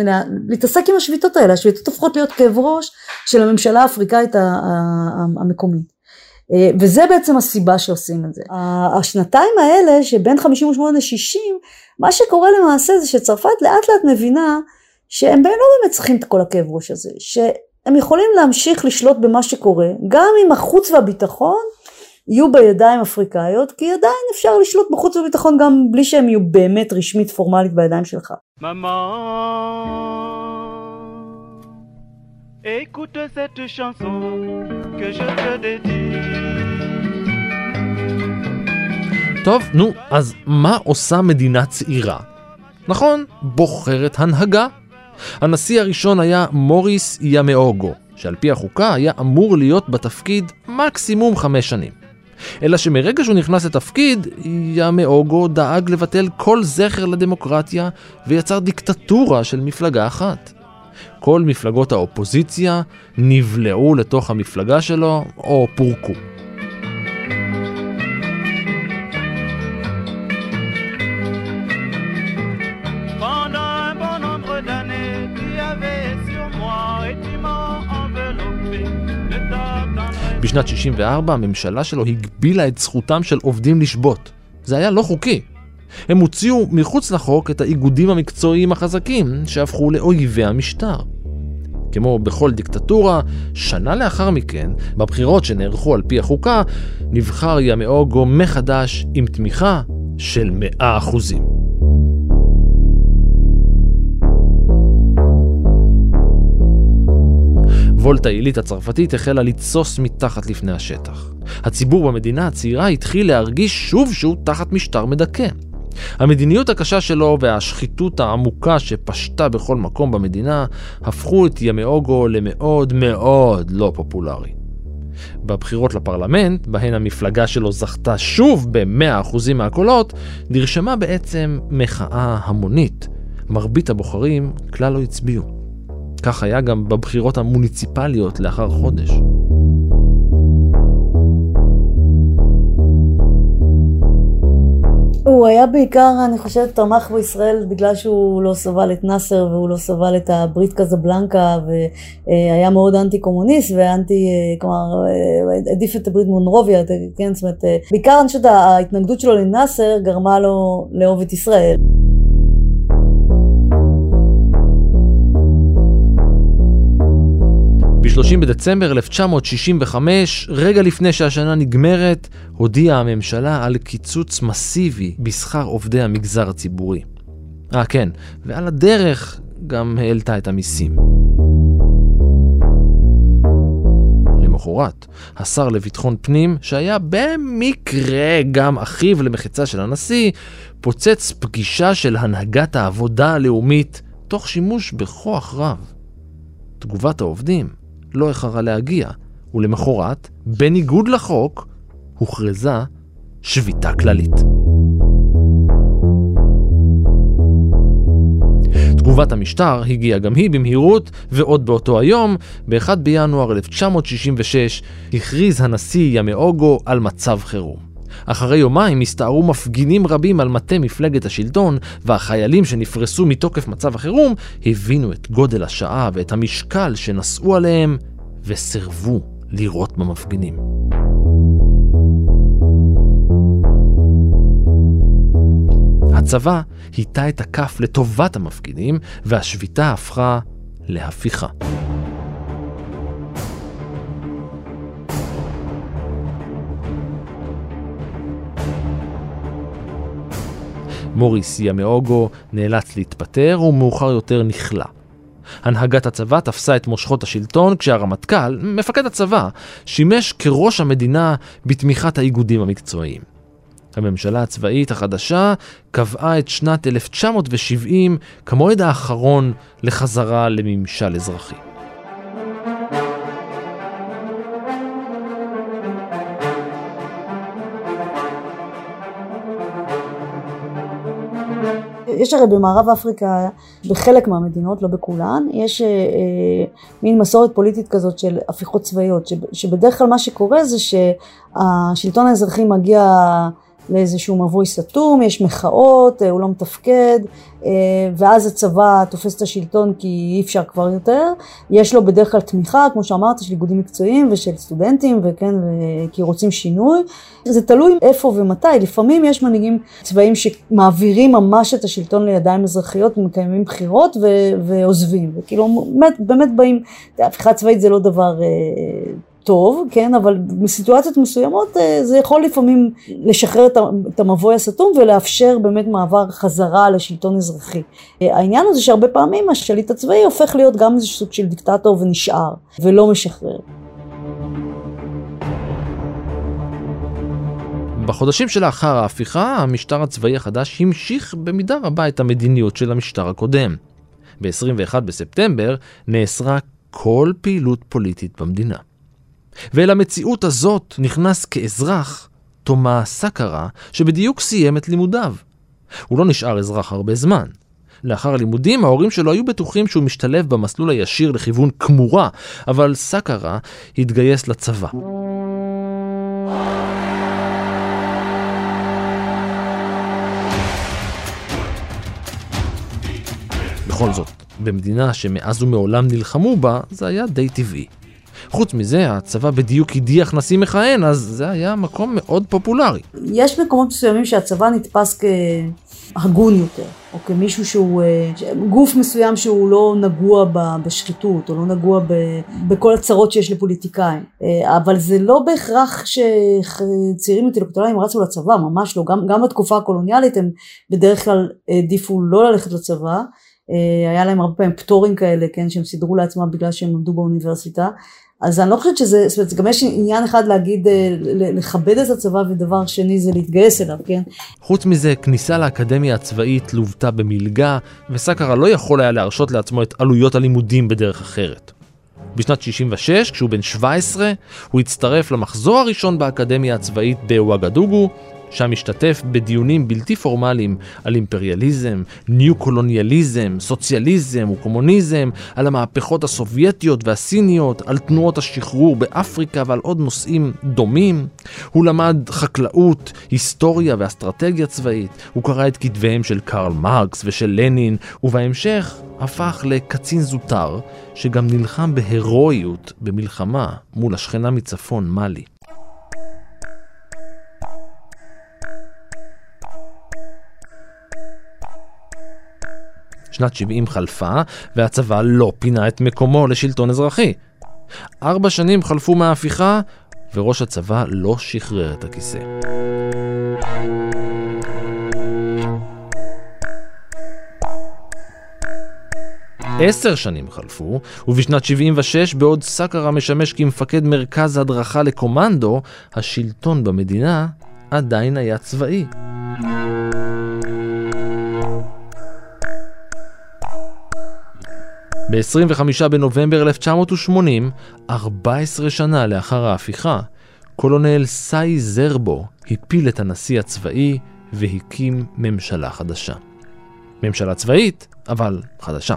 להתעסק עם השביתות האלה, השביתות הופכות להיות כאב ראש של הממשלה האפריקאית המקומית. וזה בעצם הסיבה שעושים את זה. השנתיים האלה שבין 58 ל-60, מה שקורה למעשה זה שצרפת לאט לאט מבינה שהם לא באמת צריכים את כל הכאב ראש הזה, שהם יכולים להמשיך לשלוט במה שקורה, גם עם החוץ והביטחון יהיו בידיים אפריקאיות, כי עדיין אפשר לשלוט בחוץ וביטחון גם בלי שהם יהיו באמת רשמית פורמלית בידיים שלך. Écoute cette chanson que je te dédie. טוב, נו, אז מה עושה מדינה צעירה? נכון, בוחרת הנהגה. הנשיא הראשון היה מוריס ימאוגו, שעל פי החוקה היה אמור להיות בתפקיד מקסימום חמש שנים. אלא שמרגע שהוא נכנס לתפקיד, ימאוגו דאג לבטל כל זכר לדמוקרטיה ויצר דיקטטורה של מפלגה אחת. כל מפלגות האופוזיציה נבלעו לתוך המפלגה שלו או פורקו. בשנת 64 הממשלה שלו הגבילה את זכותם של עובדים לשבות. זה היה לא חוקי. הם הוציאו מחוץ לחוק את האיגודים המקצועיים החזקים, שהפכו לאויבי המשטר. כמו בכל דיקטטורה, שנה לאחר מכן, בבחירות שנערכו על פי החוקה, נבחר ימאוגו מחדש עם תמיכה של 100%. וולטה העילית הצרפתית החלה לתסוס מתחת לפני השטח. הציבור במדינה הצעירה התחיל להרגיש שוב שהוא תחת משטר מדכא. המדיניות הקשה שלו והשחיתות העמוקה שפשטה בכל מקום במדינה הפכו את ימאוגו למאוד מאוד לא פופולרי. בבחירות לפרלמנט, בהן המפלגה שלו זכתה שוב ב-100% מהקולות, נרשמה בעצם מחאה המונית. מרבית הבוחרים כלל לא הצביעו. כך היה גם בבחירות המוניציפליות לאחר חודש. הוא היה בעיקר, אני חושבת, תמך בישראל בגלל שהוא לא סבל את נאסר והוא לא סבל את הברית קזבלנקה והיה מאוד אנטי קומוניסט ואנטי, כלומר, העדיף את הברית מונרוביה, כן, זאת אומרת, בעיקר אני חושבת ההתנגדות שלו לנאסר גרמה לו לאהוב את ישראל. ב-30 בדצמבר 1965, רגע לפני שהשנה נגמרת, הודיעה הממשלה על קיצוץ מסיבי בשכר עובדי המגזר הציבורי. אה כן, ועל הדרך גם העלתה את המיסים. למחרת, השר לביטחון פנים, שהיה במקרה גם אחיו למחצה של הנשיא, פוצץ פגישה של הנהגת העבודה הלאומית תוך שימוש בכוח רב. תגובת העובדים לא איחרה להגיע, ולמחרת, בניגוד לחוק, הוכרזה שביתה כללית. תגובת המשטר הגיעה גם היא במהירות, ועוד באותו היום, ב-1 בינואר 1966, הכריז הנשיא ימאוגו על מצב חירום. אחרי יומיים הסתערו מפגינים רבים על מטה מפלגת השלטון, והחיילים שנפרסו מתוקף מצב החירום הבינו את גודל השעה ואת המשקל שנשאו עליהם, וסירבו לירות במפגינים. הצבא היטה את הכף לטובת המפגינים, והשביתה הפכה להפיכה. מוריס ימאוגו נאלץ להתפטר ומאוחר יותר נכלא. הנהגת הצבא תפסה את מושכות השלטון כשהרמטכ"ל, מפקד הצבא, שימש כראש המדינה בתמיכת האיגודים המקצועיים. הממשלה הצבאית החדשה קבעה את שנת 1970 כמועד האחרון לחזרה לממשל אזרחי. יש הרי במערב אפריקה, בחלק מהמדינות, לא בכולן, יש אה, אה, מין מסורת פוליטית כזאת של הפיכות צבאיות, שבדרך כלל מה שקורה זה שהשלטון האזרחי מגיע לאיזשהו מבוי סתום, יש מחאות, אה, הוא לא מתפקד, אה, ואז הצבא תופס את השלטון כי אי אפשר כבר יותר. יש לו בדרך כלל תמיכה, כמו שאמרת, של איגודים מקצועיים ושל סטודנטים, וכן, כי רוצים שינוי. זה תלוי איפה ומתי. לפעמים יש מנהיגים צבאיים שמעבירים ממש את השלטון לידיים אזרחיות ומקיימים בחירות ו- ועוזבים. וכאילו, באמת, באמת באים, הפיכה צבאית זה לא דבר... טוב, כן, אבל בסיטואציות מסוימות אה, זה יכול לפעמים לשחרר את המבוי הסתום ולאפשר באמת מעבר חזרה לשלטון אזרחי. אה, העניין הוא זה שהרבה פעמים השליט הצבאי הופך להיות גם איזה סוג של דיקטטור ונשאר, ולא משחרר. בחודשים שלאחר ההפיכה, המשטר הצבאי החדש המשיך במידה רבה את המדיניות של המשטר הקודם. ב-21 בספטמבר נאסרה כל פעילות פוליטית במדינה. ואל המציאות הזאת נכנס כאזרח תומא סקרה, שבדיוק סיים את לימודיו. הוא לא נשאר אזרח הרבה זמן. לאחר הלימודים ההורים שלו היו בטוחים שהוא משתלב במסלול הישיר לכיוון כמורה, אבל סקרה התגייס לצבא. בכל זאת, במדינה שמאז ומעולם נלחמו בה, זה היה די טבעי. חוץ מזה, הצבא בדיוק הדיח נשיא מכהן, אז זה היה מקום מאוד פופולרי. יש מקומות מסוימים שהצבא נתפס כהגון יותר, או כמישהו שהוא, אה, גוף מסוים שהוא לא נגוע בשחיתות, או לא נגוע בכל הצרות שיש לפוליטיקאים. אה, אבל זה לא בהכרח שצעירים אינטלקטואליים רצו לצבא, ממש לא. גם, גם בתקופה הקולוניאלית הם בדרך כלל העדיפו לא ללכת לצבא. אה, היה להם הרבה פעמים פטורים כאלה, כן, שהם סידרו לעצמם בגלל שהם למדו באוניברסיטה. אז אני לא חושבת שזה, זאת אומרת, גם יש עניין אחד להגיד, אה, לכבד את הצבא, ודבר שני זה להתגייס אליו, כן? חוץ מזה, כניסה לאקדמיה הצבאית לוותה במלגה, וסקרה לא יכול היה להרשות לעצמו את עלויות הלימודים בדרך אחרת. בשנת 66, כשהוא בן 17, הוא הצטרף למחזור הראשון באקדמיה הצבאית בוואגדוגו, שם השתתף בדיונים בלתי פורמליים על אימפריאליזם, ניו-קולוניאליזם, סוציאליזם וקומוניזם, על המהפכות הסובייטיות והסיניות, על תנועות השחרור באפריקה ועל עוד נושאים דומים. הוא למד חקלאות, היסטוריה ואסטרטגיה צבאית. הוא קרא את כתביהם של קרל מרקס ושל לנין, ובהמשך הפך לקצין זוטר, שגם נלחם בהירואיות במלחמה מול השכנה מצפון, מאלי. שנת 70 חלפה, והצבא לא פינה את מקומו לשלטון אזרחי. ארבע שנים חלפו מההפיכה, וראש הצבא לא שחרר את הכיסא. עשר שנים חלפו, ובשנת 76, בעוד סאקרה משמש כמפקד מרכז הדרכה לקומנדו, השלטון במדינה עדיין היה צבאי. ב-25 בנובמבר 1980, 14 שנה לאחר ההפיכה, קולונל סאי זרבו הפיל את הנשיא הצבאי והקים ממשלה חדשה. ממשלה צבאית, אבל חדשה.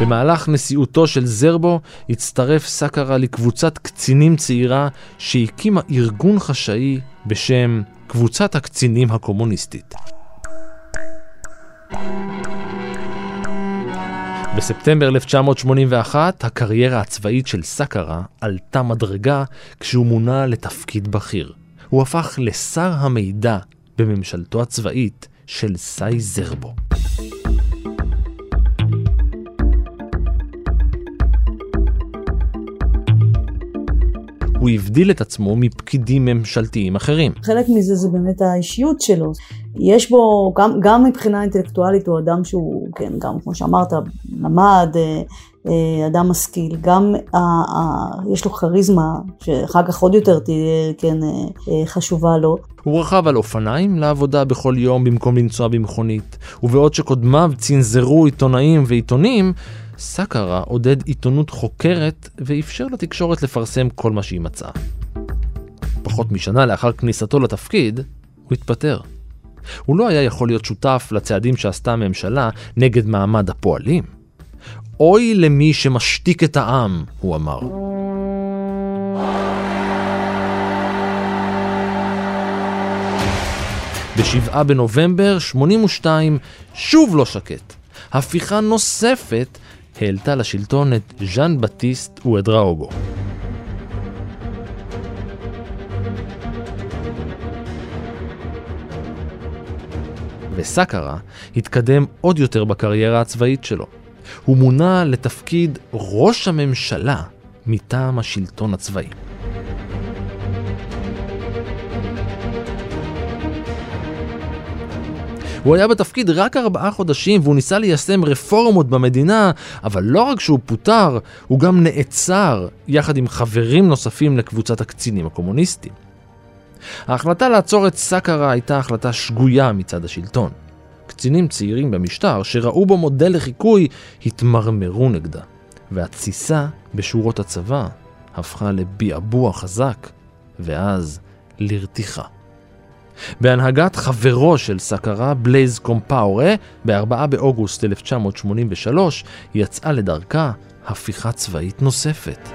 במהלך נשיאותו של זרבו הצטרף סאקרה לקבוצת קצינים צעירה שהקימה ארגון חשאי בשם קבוצת הקצינים הקומוניסטית. בספטמבר 1981 הקריירה הצבאית של סאקרה עלתה מדרגה כשהוא מונה לתפקיד בכיר. הוא הפך לשר המידע בממשלתו הצבאית של סאי זרבו. הוא הבדיל את עצמו מפקידים ממשלתיים אחרים. חלק מזה זה באמת האישיות שלו. יש בו, גם, גם מבחינה אינטלקטואלית הוא אדם שהוא, כן, גם כמו שאמרת, למד, אה, אה, אדם משכיל, גם ה, ה, יש לו כריזמה, שאחר כך עוד יותר תהיה, כן, אה, חשובה לו. הוא רכב על אופניים לעבודה בכל יום במקום לנסוע במכונית, ובעוד שקודמיו צנזרו עיתונאים ועיתונים, סאקרה עודד עיתונות חוקרת ואפשר לתקשורת לפרסם כל מה שהיא מצאה. פחות משנה לאחר כניסתו לתפקיד, הוא התפטר. הוא לא היה יכול להיות שותף לצעדים שעשתה הממשלה נגד מעמד הפועלים. אוי למי שמשתיק את העם, הוא אמר. ב-7 בנובמבר 82 שוב לא שקט. הפיכה נוספת העלתה לשלטון את ז'אן בטיסט ואדראוגו. וסאקרה התקדם עוד יותר בקריירה הצבאית שלו. הוא מונה לתפקיד ראש הממשלה מטעם השלטון הצבאי. הוא היה בתפקיד רק ארבעה חודשים והוא ניסה ליישם רפורמות במדינה, אבל לא רק שהוא פוטר, הוא גם נעצר יחד עם חברים נוספים לקבוצת הקצינים הקומוניסטים. ההחלטה לעצור את סאקרה הייתה החלטה שגויה מצד השלטון. קצינים צעירים במשטר שראו בו מודל לחיקוי התמרמרו נגדה, והתסיסה בשורות הצבא הפכה לביעבוע חזק, ואז לרתיחה. בהנהגת חברו של סאקרה, בלייז קומפאורה, ב-4 באוגוסט 1983 יצאה לדרכה הפיכה צבאית נוספת.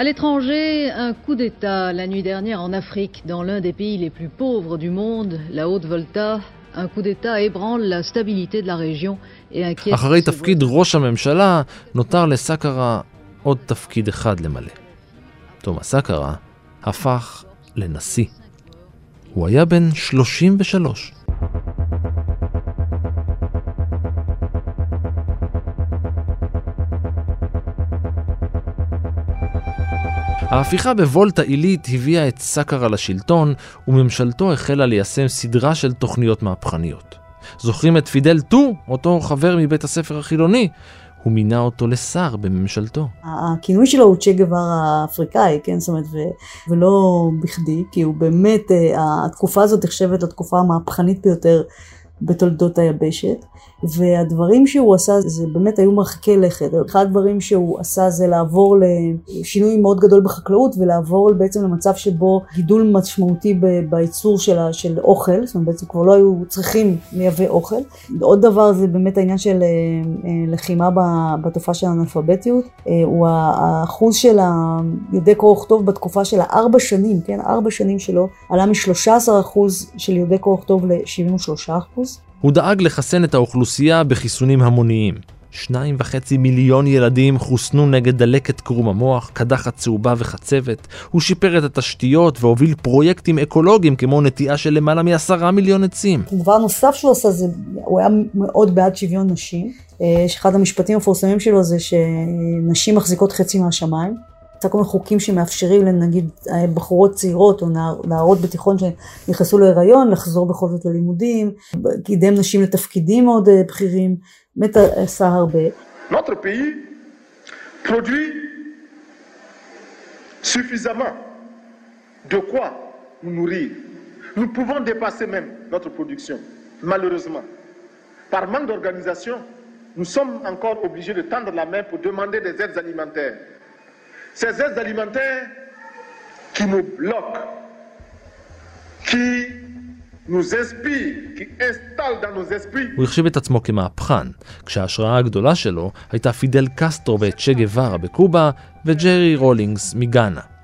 À l'étranger, un coup d'État la nuit dernière en Afrique, dans l'un des pays les plus pauvres du monde, la Haute-Volta, un coup d'État ébranle la stabilité de la région et inquiète... אחרי תפקיד ראש הממשלה, נותר לסאקרה עוד תפקיד אחד למלא. תומאס סאקרה הפך לנשיא. הוא היה בן 33. ההפיכה בוולטה עילית הביאה את סאקרה לשלטון, וממשלתו החלה ליישם סדרה של תוכניות מהפכניות. זוכרים את פידל טו, אותו חבר מבית הספר החילוני? הוא מינה אותו לשר בממשלתו. הכינוי שלו הוא צ'ה גווארה האפריקאי, כן? זאת אומרת, ו, ולא בכדי, כי הוא באמת, אה, התקופה הזאת נחשבת לתקופה המהפכנית ביותר בתולדות היבשת. והדברים שהוא עשה זה באמת היו מרחיקי לכת. אחד הדברים שהוא עשה זה לעבור לשינוי מאוד גדול בחקלאות ולעבור בעצם למצב שבו גידול משמעותי בייצור של, של אוכל, זאת אומרת בעצם כבר לא היו צריכים לייבא אוכל. עוד דבר זה באמת העניין של אה, אה, לחימה בתופעה של האנאלפביתיות, אה, הוא האחוז של היהודי קרוא וכתוב בתקופה של הארבע שנים, כן, ארבע שנים שלו, עלה מ-13% של יהודי קרוא וכתוב ל-73%. הוא דאג לחסן את האוכלוסייה בחיסונים המוניים. שניים וחצי מיליון ילדים חוסנו נגד דלקת קרום המוח, קדחת צהובה וחצבת. הוא שיפר את התשתיות והוביל פרויקטים אקולוגיים כמו נטיעה של למעלה מעשרה מיליון עצים. דבר נוסף שהוא עשה זה, הוא היה מאוד בעד שוויון נשים. אה, שאחד המשפטים המפורסמים שלו זה שנשים מחזיקות חצי מהשמיים. יצא כל מיני חוקים שמאפשרים לנגיד אה, בחורות צעירות או נער, נערות בתיכון שנכנסו להיריון לחזור בכל זאת ללימודים, קידם נשים לתפקידים מאוד אה, בכירים, באמת עשה הרבה. Notre pays produit suffisamment de quoi nous nourrir. Nous pouvons dépasser même notre production, malheureusement. Par manque d'organisation, nous sommes encore obligés de tendre la main pour demander des aides alimentaires. Ces aides alimentaires qui nous bloquent, qui הוא החשיב את עצמו כמהפכן, כשההשראה הגדולה שלו הייתה פידל קסטרו וצ'ה גווארה בקובה וג'רי רולינגס מגאנה.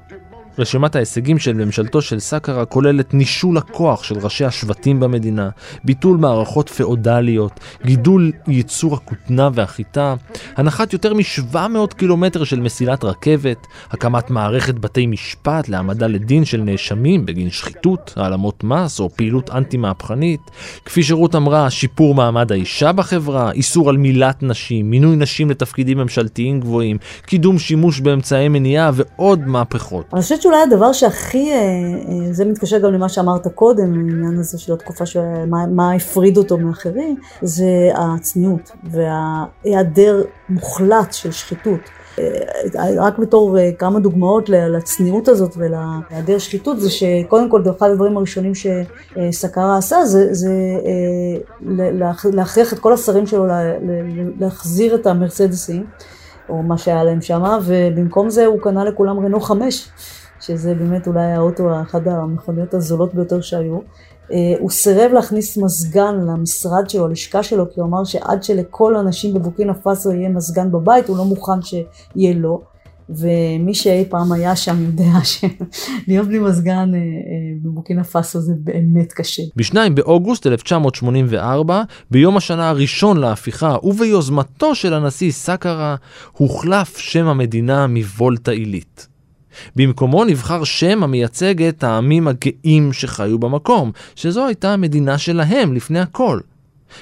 רשימת ההישגים של ממשלתו של סאקרה כוללת נישול הכוח של ראשי השבטים במדינה, ביטול מערכות פאודליות, גידול ייצור הכותנה והחיטה, הנחת יותר מ-700 קילומטר של מסילת רכבת, הקמת מערכת בתי משפט להעמדה לדין של נאשמים בגין שחיתות, העלמות מס או פעילות אנטי-מהפכנית, כפי שרות אמרה, שיפור מעמד האישה בחברה, איסור על מילת נשים, מינוי נשים לתפקידים ממשלתיים גבוהים, קידום שימוש באמצעי מניעה ועוד מהפכות. אני חושבת שאולי הדבר שהכי, אה, אה, זה מתקשר גם למה שאמרת קודם, העניין הזה של התקופה של מה, מה הפריד אותו מאחרים, זה הצניעות וההיעדר מוחלט של שחיתות. אה, רק בתור כמה דוגמאות לצניעות הזאת ולהיעדר שחיתות, זה שקודם כל, אחד הדברים הראשונים שסקרה עשה, זה, זה להכריח את כל השרים שלו להחזיר את המרצדסים. או מה שהיה להם שם, ובמקום זה הוא קנה לכולם רנו חמש, שזה באמת אולי האוטו, אחת המכוניות הזולות ביותר שהיו. אה, הוא סירב להכניס מזגן למשרד שלו, ללשכה שלו, כי הוא אמר שעד שלכל הנשים בבוקינה פאסו יהיה מזגן בבית, הוא לא מוכן שיהיה לו. ומי שאי פעם היה שם יודע שלהיות בלי מזגן אה, אה, בבוקינה פאסו זה באמת קשה. ב-2 באוגוסט 1984, ביום השנה הראשון להפיכה וביוזמתו של הנשיא סאקרה, הוחלף שם המדינה מוולטה עילית. במקומו נבחר שם המייצג את העמים הגאים שחיו במקום, שזו הייתה המדינה שלהם לפני הכל.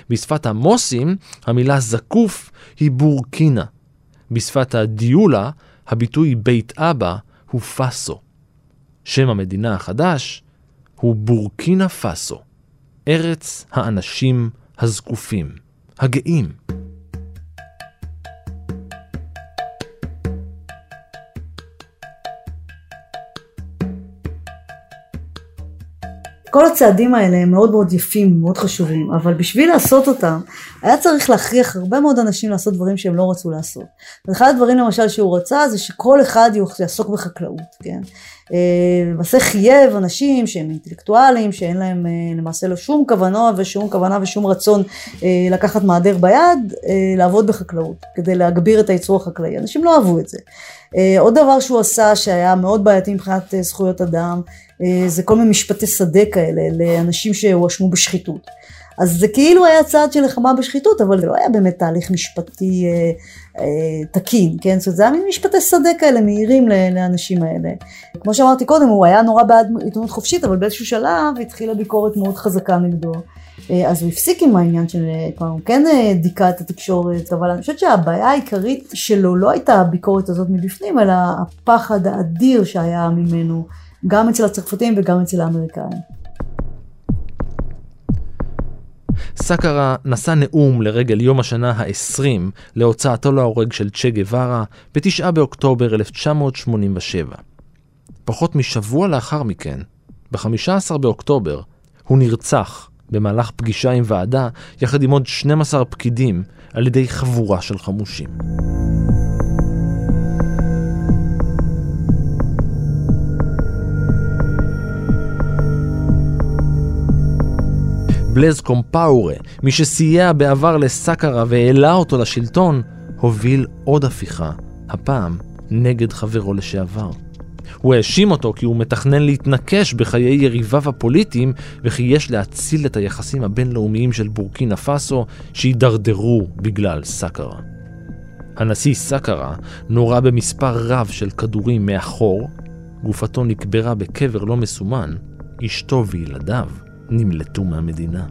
בשפת המוסים, המילה זקוף היא בורקינה. בשפת הדיולה, הביטוי בית אבא הוא פאסו. שם המדינה החדש הוא בורקינה פאסו, ארץ האנשים הזקופים, הגאים. כל הצעדים האלה הם מאוד מאוד יפים, מאוד חשובים, אבל בשביל לעשות אותם, היה צריך להכריח הרבה מאוד אנשים לעשות דברים שהם לא רצו לעשות. ואחד הדברים למשל שהוא רצה זה שכל אחד יעסוק בחקלאות, כן? אה, למעשה חייב אנשים שהם אינטלקטואלים, שאין להם אה, למעשה לא שום כוונה ושום כוונה ושום רצון אה, לקחת מעדר ביד, לעבוד בחקלאות, כדי להגביר את הייצור החקלאי. אנשים לא אהבו את זה. עוד דבר שהוא עשה שהיה מאוד בעייתי מבחינת זכויות אדם, זה כל מיני משפטי שדה כאלה לאנשים שהואשמו בשחיתות. אז זה כאילו היה צעד של לחמה בשחיתות, אבל זה לא היה באמת תהליך משפטי אה, אה, תקין, כן? זאת אומרת, זה היה מין משפטי שדה כאלה מהירים לאנשים האלה. כמו שאמרתי קודם, הוא היה נורא בעד עיתונות חופשית, אבל באיזשהו שלב התחילה ביקורת מאוד חזקה נגדו. אה, אז הוא הפסיק עם העניין של, כלומר הוא כן אה, דיכא את התקשורת, אבל אני חושבת שהבעיה העיקרית שלו לא הייתה הביקורת הזאת מבפנים, אלא הפחד האדיר שהיה ממנו, גם אצל הצרפתים וגם אצל האמריקאים. סאקרה נשא נאום לרגל יום השנה ה-20 להוצאתו להורג של צ'ה גווארה ב-9 באוקטובר 1987. פחות משבוע לאחר מכן, ב-15 באוקטובר, הוא נרצח במהלך פגישה עם ועדה יחד עם עוד 12 פקידים על ידי חבורה של חמושים. בלז קומפאורה, מי שסייע בעבר לסאקרה והעלה אותו לשלטון, הוביל עוד הפיכה, הפעם נגד חברו לשעבר. הוא האשים אותו כי הוא מתכנן להתנקש בחיי יריביו הפוליטיים וכי יש להציל את היחסים הבינלאומיים של בורקינה פאסו שהידרדרו בגלל סאקרה. הנשיא סאקרה נורה במספר רב של כדורים מאחור, גופתו נקברה בקבר לא מסומן, אשתו וילדיו נמלטו מהמדינה.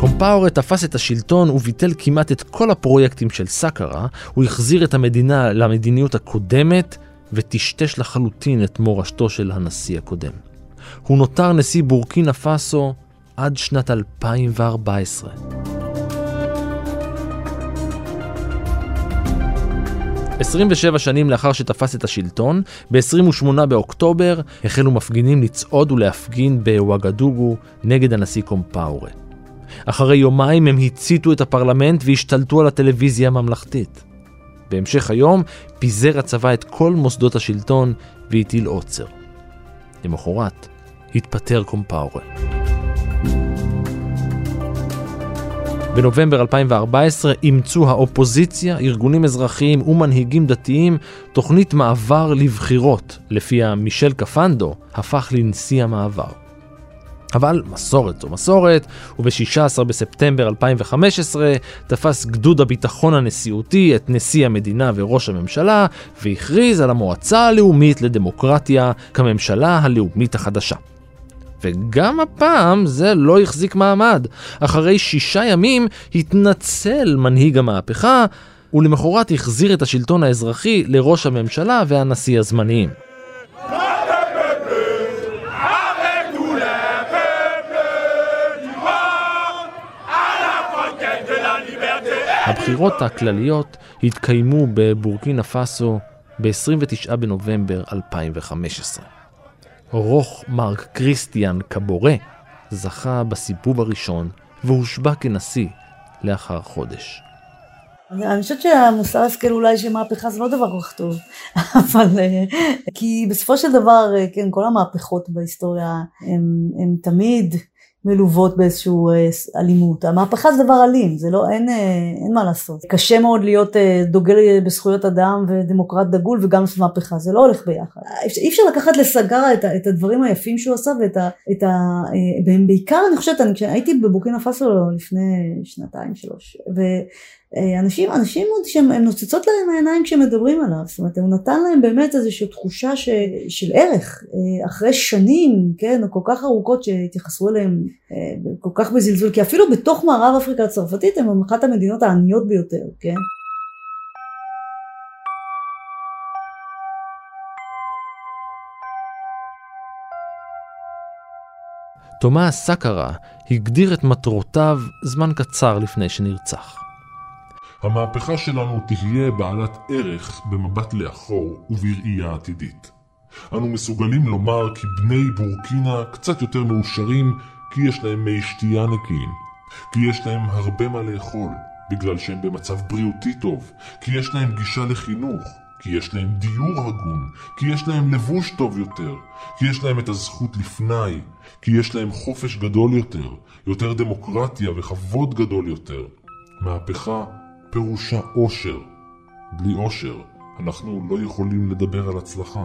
קומפאורה תפס את השלטון וביטל כמעט את כל הפרויקטים של סאקרה, הוא החזיר את המדינה למדיניות הקודמת וטשטש לחלוטין את מורשתו של הנשיא הקודם. הוא נותר נשיא בורקינה פאסו עד שנת 2014. עשרים ושבע שנים לאחר שתפס את השלטון, ב-28 באוקטובר החלו מפגינים לצעוד ולהפגין בוואגדוגו נגד הנשיא קומפאורה. אחרי יומיים הם הציתו את הפרלמנט והשתלטו על הטלוויזיה הממלכתית. בהמשך היום פיזר הצבא את כל מוסדות השלטון והטיל עוצר. למחרת התפטר קומפאורה. בנובמבר 2014 אימצו האופוזיציה, ארגונים אזרחיים ומנהיגים דתיים תוכנית מעבר לבחירות, לפיה מישל קפנדו הפך לנשיא המעבר. אבל מסורת זו מסורת, וב-16 בספטמבר 2015 תפס גדוד הביטחון הנשיאותי את נשיא המדינה וראש הממשלה, והכריז על המועצה הלאומית לדמוקרטיה כממשלה הלאומית החדשה. וגם הפעם זה לא החזיק מעמד. אחרי שישה ימים התנצל מנהיג המהפכה, ולמחרת החזיר את השלטון האזרחי לראש הממשלה והנשיא הזמניים. הבחירות הכלליות התקיימו בבורקינה פאסו ב-29 בנובמבר 2015. רוך מרק קריסטיאן קבורה זכה בסיבוב הראשון והושבע כנשיא לאחר חודש. אני חושבת שהמוסר השכל אולי שמהפכה זה לא דבר כל כך טוב, אבל אה, כי בסופו של דבר, אה, כן, כל המהפכות בהיסטוריה הן תמיד מלוות באיזושהי אה, אלימות. המהפכה זה דבר אלים, זה לא, אין, אה, אין מה לעשות. קשה מאוד להיות אה, דוגל בזכויות אדם ודמוקרט דגול וגם לעשות מהפכה, זה לא הולך ביחד. אי אפשר לקחת לסגרה את, את הדברים היפים שהוא עשה ואת ה... את ה בעיקר אני חושבת, אני, כשהייתי בבוקינה פאסו לפני שנתיים שלוש. אה, אנשים, אנשים עוד שהם נוצצות להם העיניים כשמדברים עליו, זאת אומרת הוא נתן להם באמת איזושהי תחושה ש, של ערך אה, אחרי שנים, כן, כל כך ארוכות שהתייחסו אליהם אה, כל כך בזלזול, כי אפילו בתוך מערב אפריקה הצרפתית הם אחת המדינות העניות ביותר, כן. תומאס סאקרה הגדיר את מטרותיו זמן קצר לפני שנרצח. המהפכה שלנו תהיה בעלת ערך במבט לאחור ובראייה עתידית. אנו מסוגלים לומר כי בני בורקינה קצת יותר מאושרים כי יש להם מי שתייה נקיים, כי יש להם הרבה מה לאכול, בגלל שהם במצב בריאותי טוב, כי יש להם גישה לחינוך, כי יש להם דיור הגון, כי יש להם לבוש טוב יותר, כי יש להם את הזכות לפנאי, כי יש להם חופש גדול יותר, יותר דמוקרטיה וכבוד גדול יותר. מהפכה פירושה אושר. בלי אושר, אנחנו לא יכולים לדבר על הצלחה.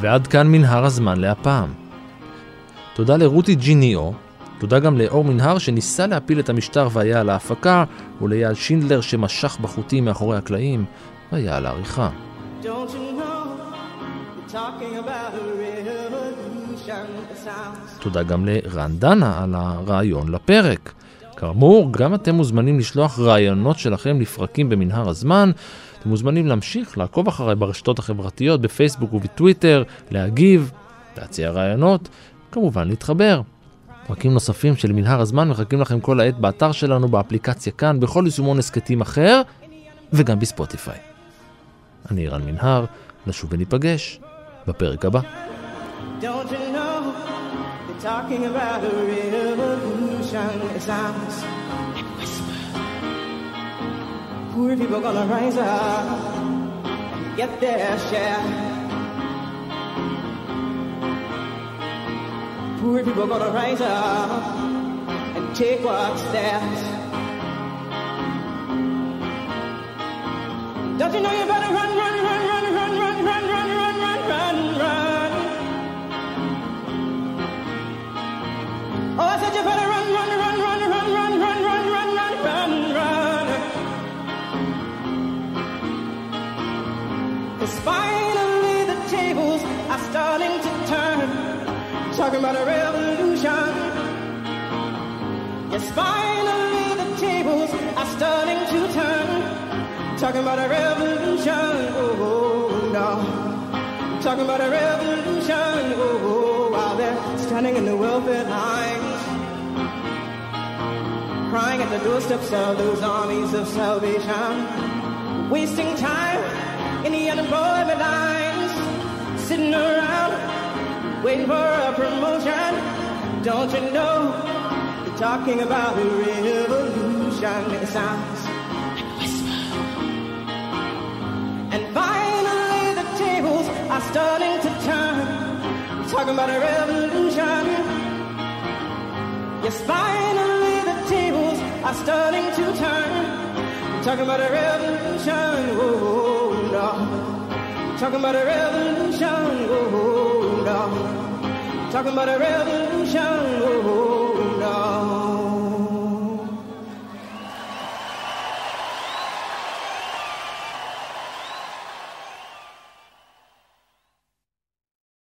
ועד כאן מנהר הזמן להפעם. תודה לרותי ג'יניו, תודה גם לאור מנהר שניסה להפיל את המשטר והיה על ההפקה, ולאייל שינדלר שמשך בחוטים מאחורי הקלעים, והיה על העריכה. תודה גם לרן דנה על הרעיון לפרק. כאמור, גם אתם מוזמנים לשלוח רעיונות שלכם לפרקים במנהר הזמן. אתם מוזמנים להמשיך לעקוב אחריי ברשתות החברתיות, בפייסבוק ובטוויטר, להגיב, להציע רעיונות, כמובן להתחבר. פרקים נוספים של מנהר הזמן מחכים לכם כל העת באתר שלנו, באפליקציה כאן, בכל יישומון הסכתים אחר, וגם בספוטיפיי. אני רן מנהר, נשוב וניפגש בפרק הבא. Poor people gonna rise up, get their share. Poor people gonna rise up and take what's theirs. Don't you know you better run, run, run, run, run, run, run, run, run, run, run, run. Oh, I said you better run, run, run, run, run, run, run, run, run, run, run, run. Cause finally the tables are starting. Talking about a revolution. Yes, finally the tables are starting to turn. Talking about a revolution. Oh, oh no. Talking about a revolution. Oh, oh, while they're standing in the welfare lines. Crying at the doorsteps of those armies of salvation. Wasting time in the unemployment lines. Sitting around waiting for a promotion. Don't you know? They're talking about a revolution. It sounds like a whisper. And finally, the tables are starting to turn. Talking about a revolution. Yes, finally, the tables are starting to turn. Talking about a revolution. Oh, no. Talking about a revolution, oh. Talking about a revolution, oh,